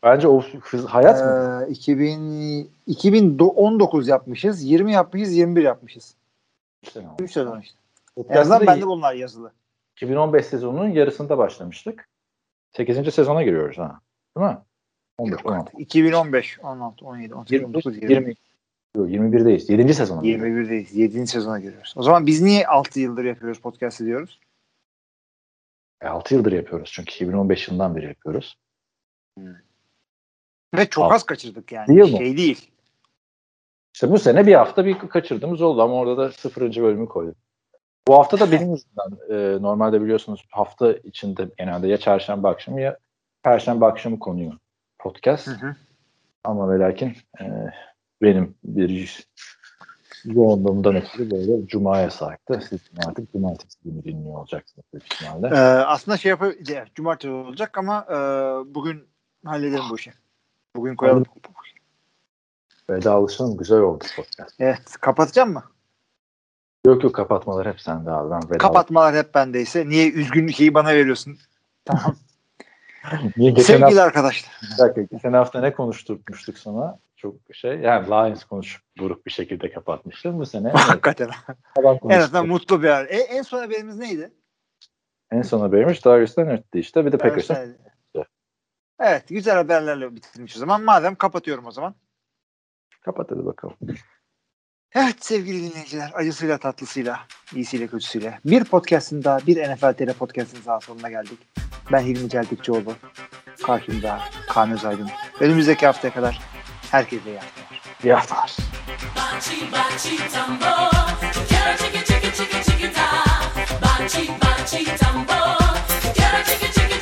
Bence o hız, hayat mı? Ee, 2000, 2019 yapmışız, 20 yapmışız, 21 yapmışız. 3 sene oldu. 3 sezon işte. En azından da bende bunlar yazılı. 2015 sezonunun yarısında başlamıştık. 8. sezona giriyoruz ha. Değil mi? 15, Yok 16. artık. 2015, 16, 17, 18, 20, 19, 20. 20, Yok, 21'deyiz. 7. sezona. 21'deyiz. 7. sezona giriyoruz. O zaman biz niye 6 yıldır yapıyoruz podcast diyoruz? 6 E, yıldır yapıyoruz çünkü 2015 yılından beri yapıyoruz. Ve çok Altı. az kaçırdık yani. Değil mi? şey değil. İşte bu sene bir hafta bir kaçırdığımız oldu ama orada da sıfırıncı bölümü koyduk. Bu hafta da benim yüzümden e, normalde biliyorsunuz hafta içinde genelde ya çarşamba akşamı ya perşembe akşamı konuyor podcast. Hı hı. Ama ve lakin e, benim bir yoğunluğumdan ötürü böyle cumaya sarktı. Siz artık cumartesi günü dinliyor olacaksınız büyük ihtimalle. Ee, aslında şey yapabiliriz. Cumartesi olacak ama e, bugün halledelim bu işi. Bugün koyalım. Vedalaşalım güzel oldu podcast. Evet. Kapatacağım mı? Yok yok kapatmalar hep sende abi. Ben vedal- Kapatmalar hep bendeyse. Niye üzgün şeyi bana veriyorsun? Tamam. <laughs> Niye geçen Sevgili hafta, arkadaşlar. bir dakika, geçen hafta ne konuşturmuştuk sana? Çok şey yani Lions konuşup buruk bir şekilde kapatmıştım. Bu sene <laughs> Hakikaten. En azından mutlu bir haber. E, en son haberimiz neydi? En son haberimiz Darius Leonard'tı işte. Bir de Packers'ın. Evet. Güzel haberlerle bitirmiş o zaman. Madem kapatıyorum o zaman. Kapat hadi bakalım. Evet sevgili dinleyiciler acısıyla tatlısıyla iyisiyle kötüsüyle bir podcast'ın daha bir NFL TR podcast'ın daha sonuna geldik. Ben Hilmi Celtikçioğlu. Karşımda Kaan Özaydın. Önümüzdeki haftaya kadar herkese iyi haftalar. İyi haftalar. Bachi, bachi, tambo. Kara, çiki, çiki, çiki, çiki, ta. Bachi, bachi, tambo. Kara, çiki, çiki,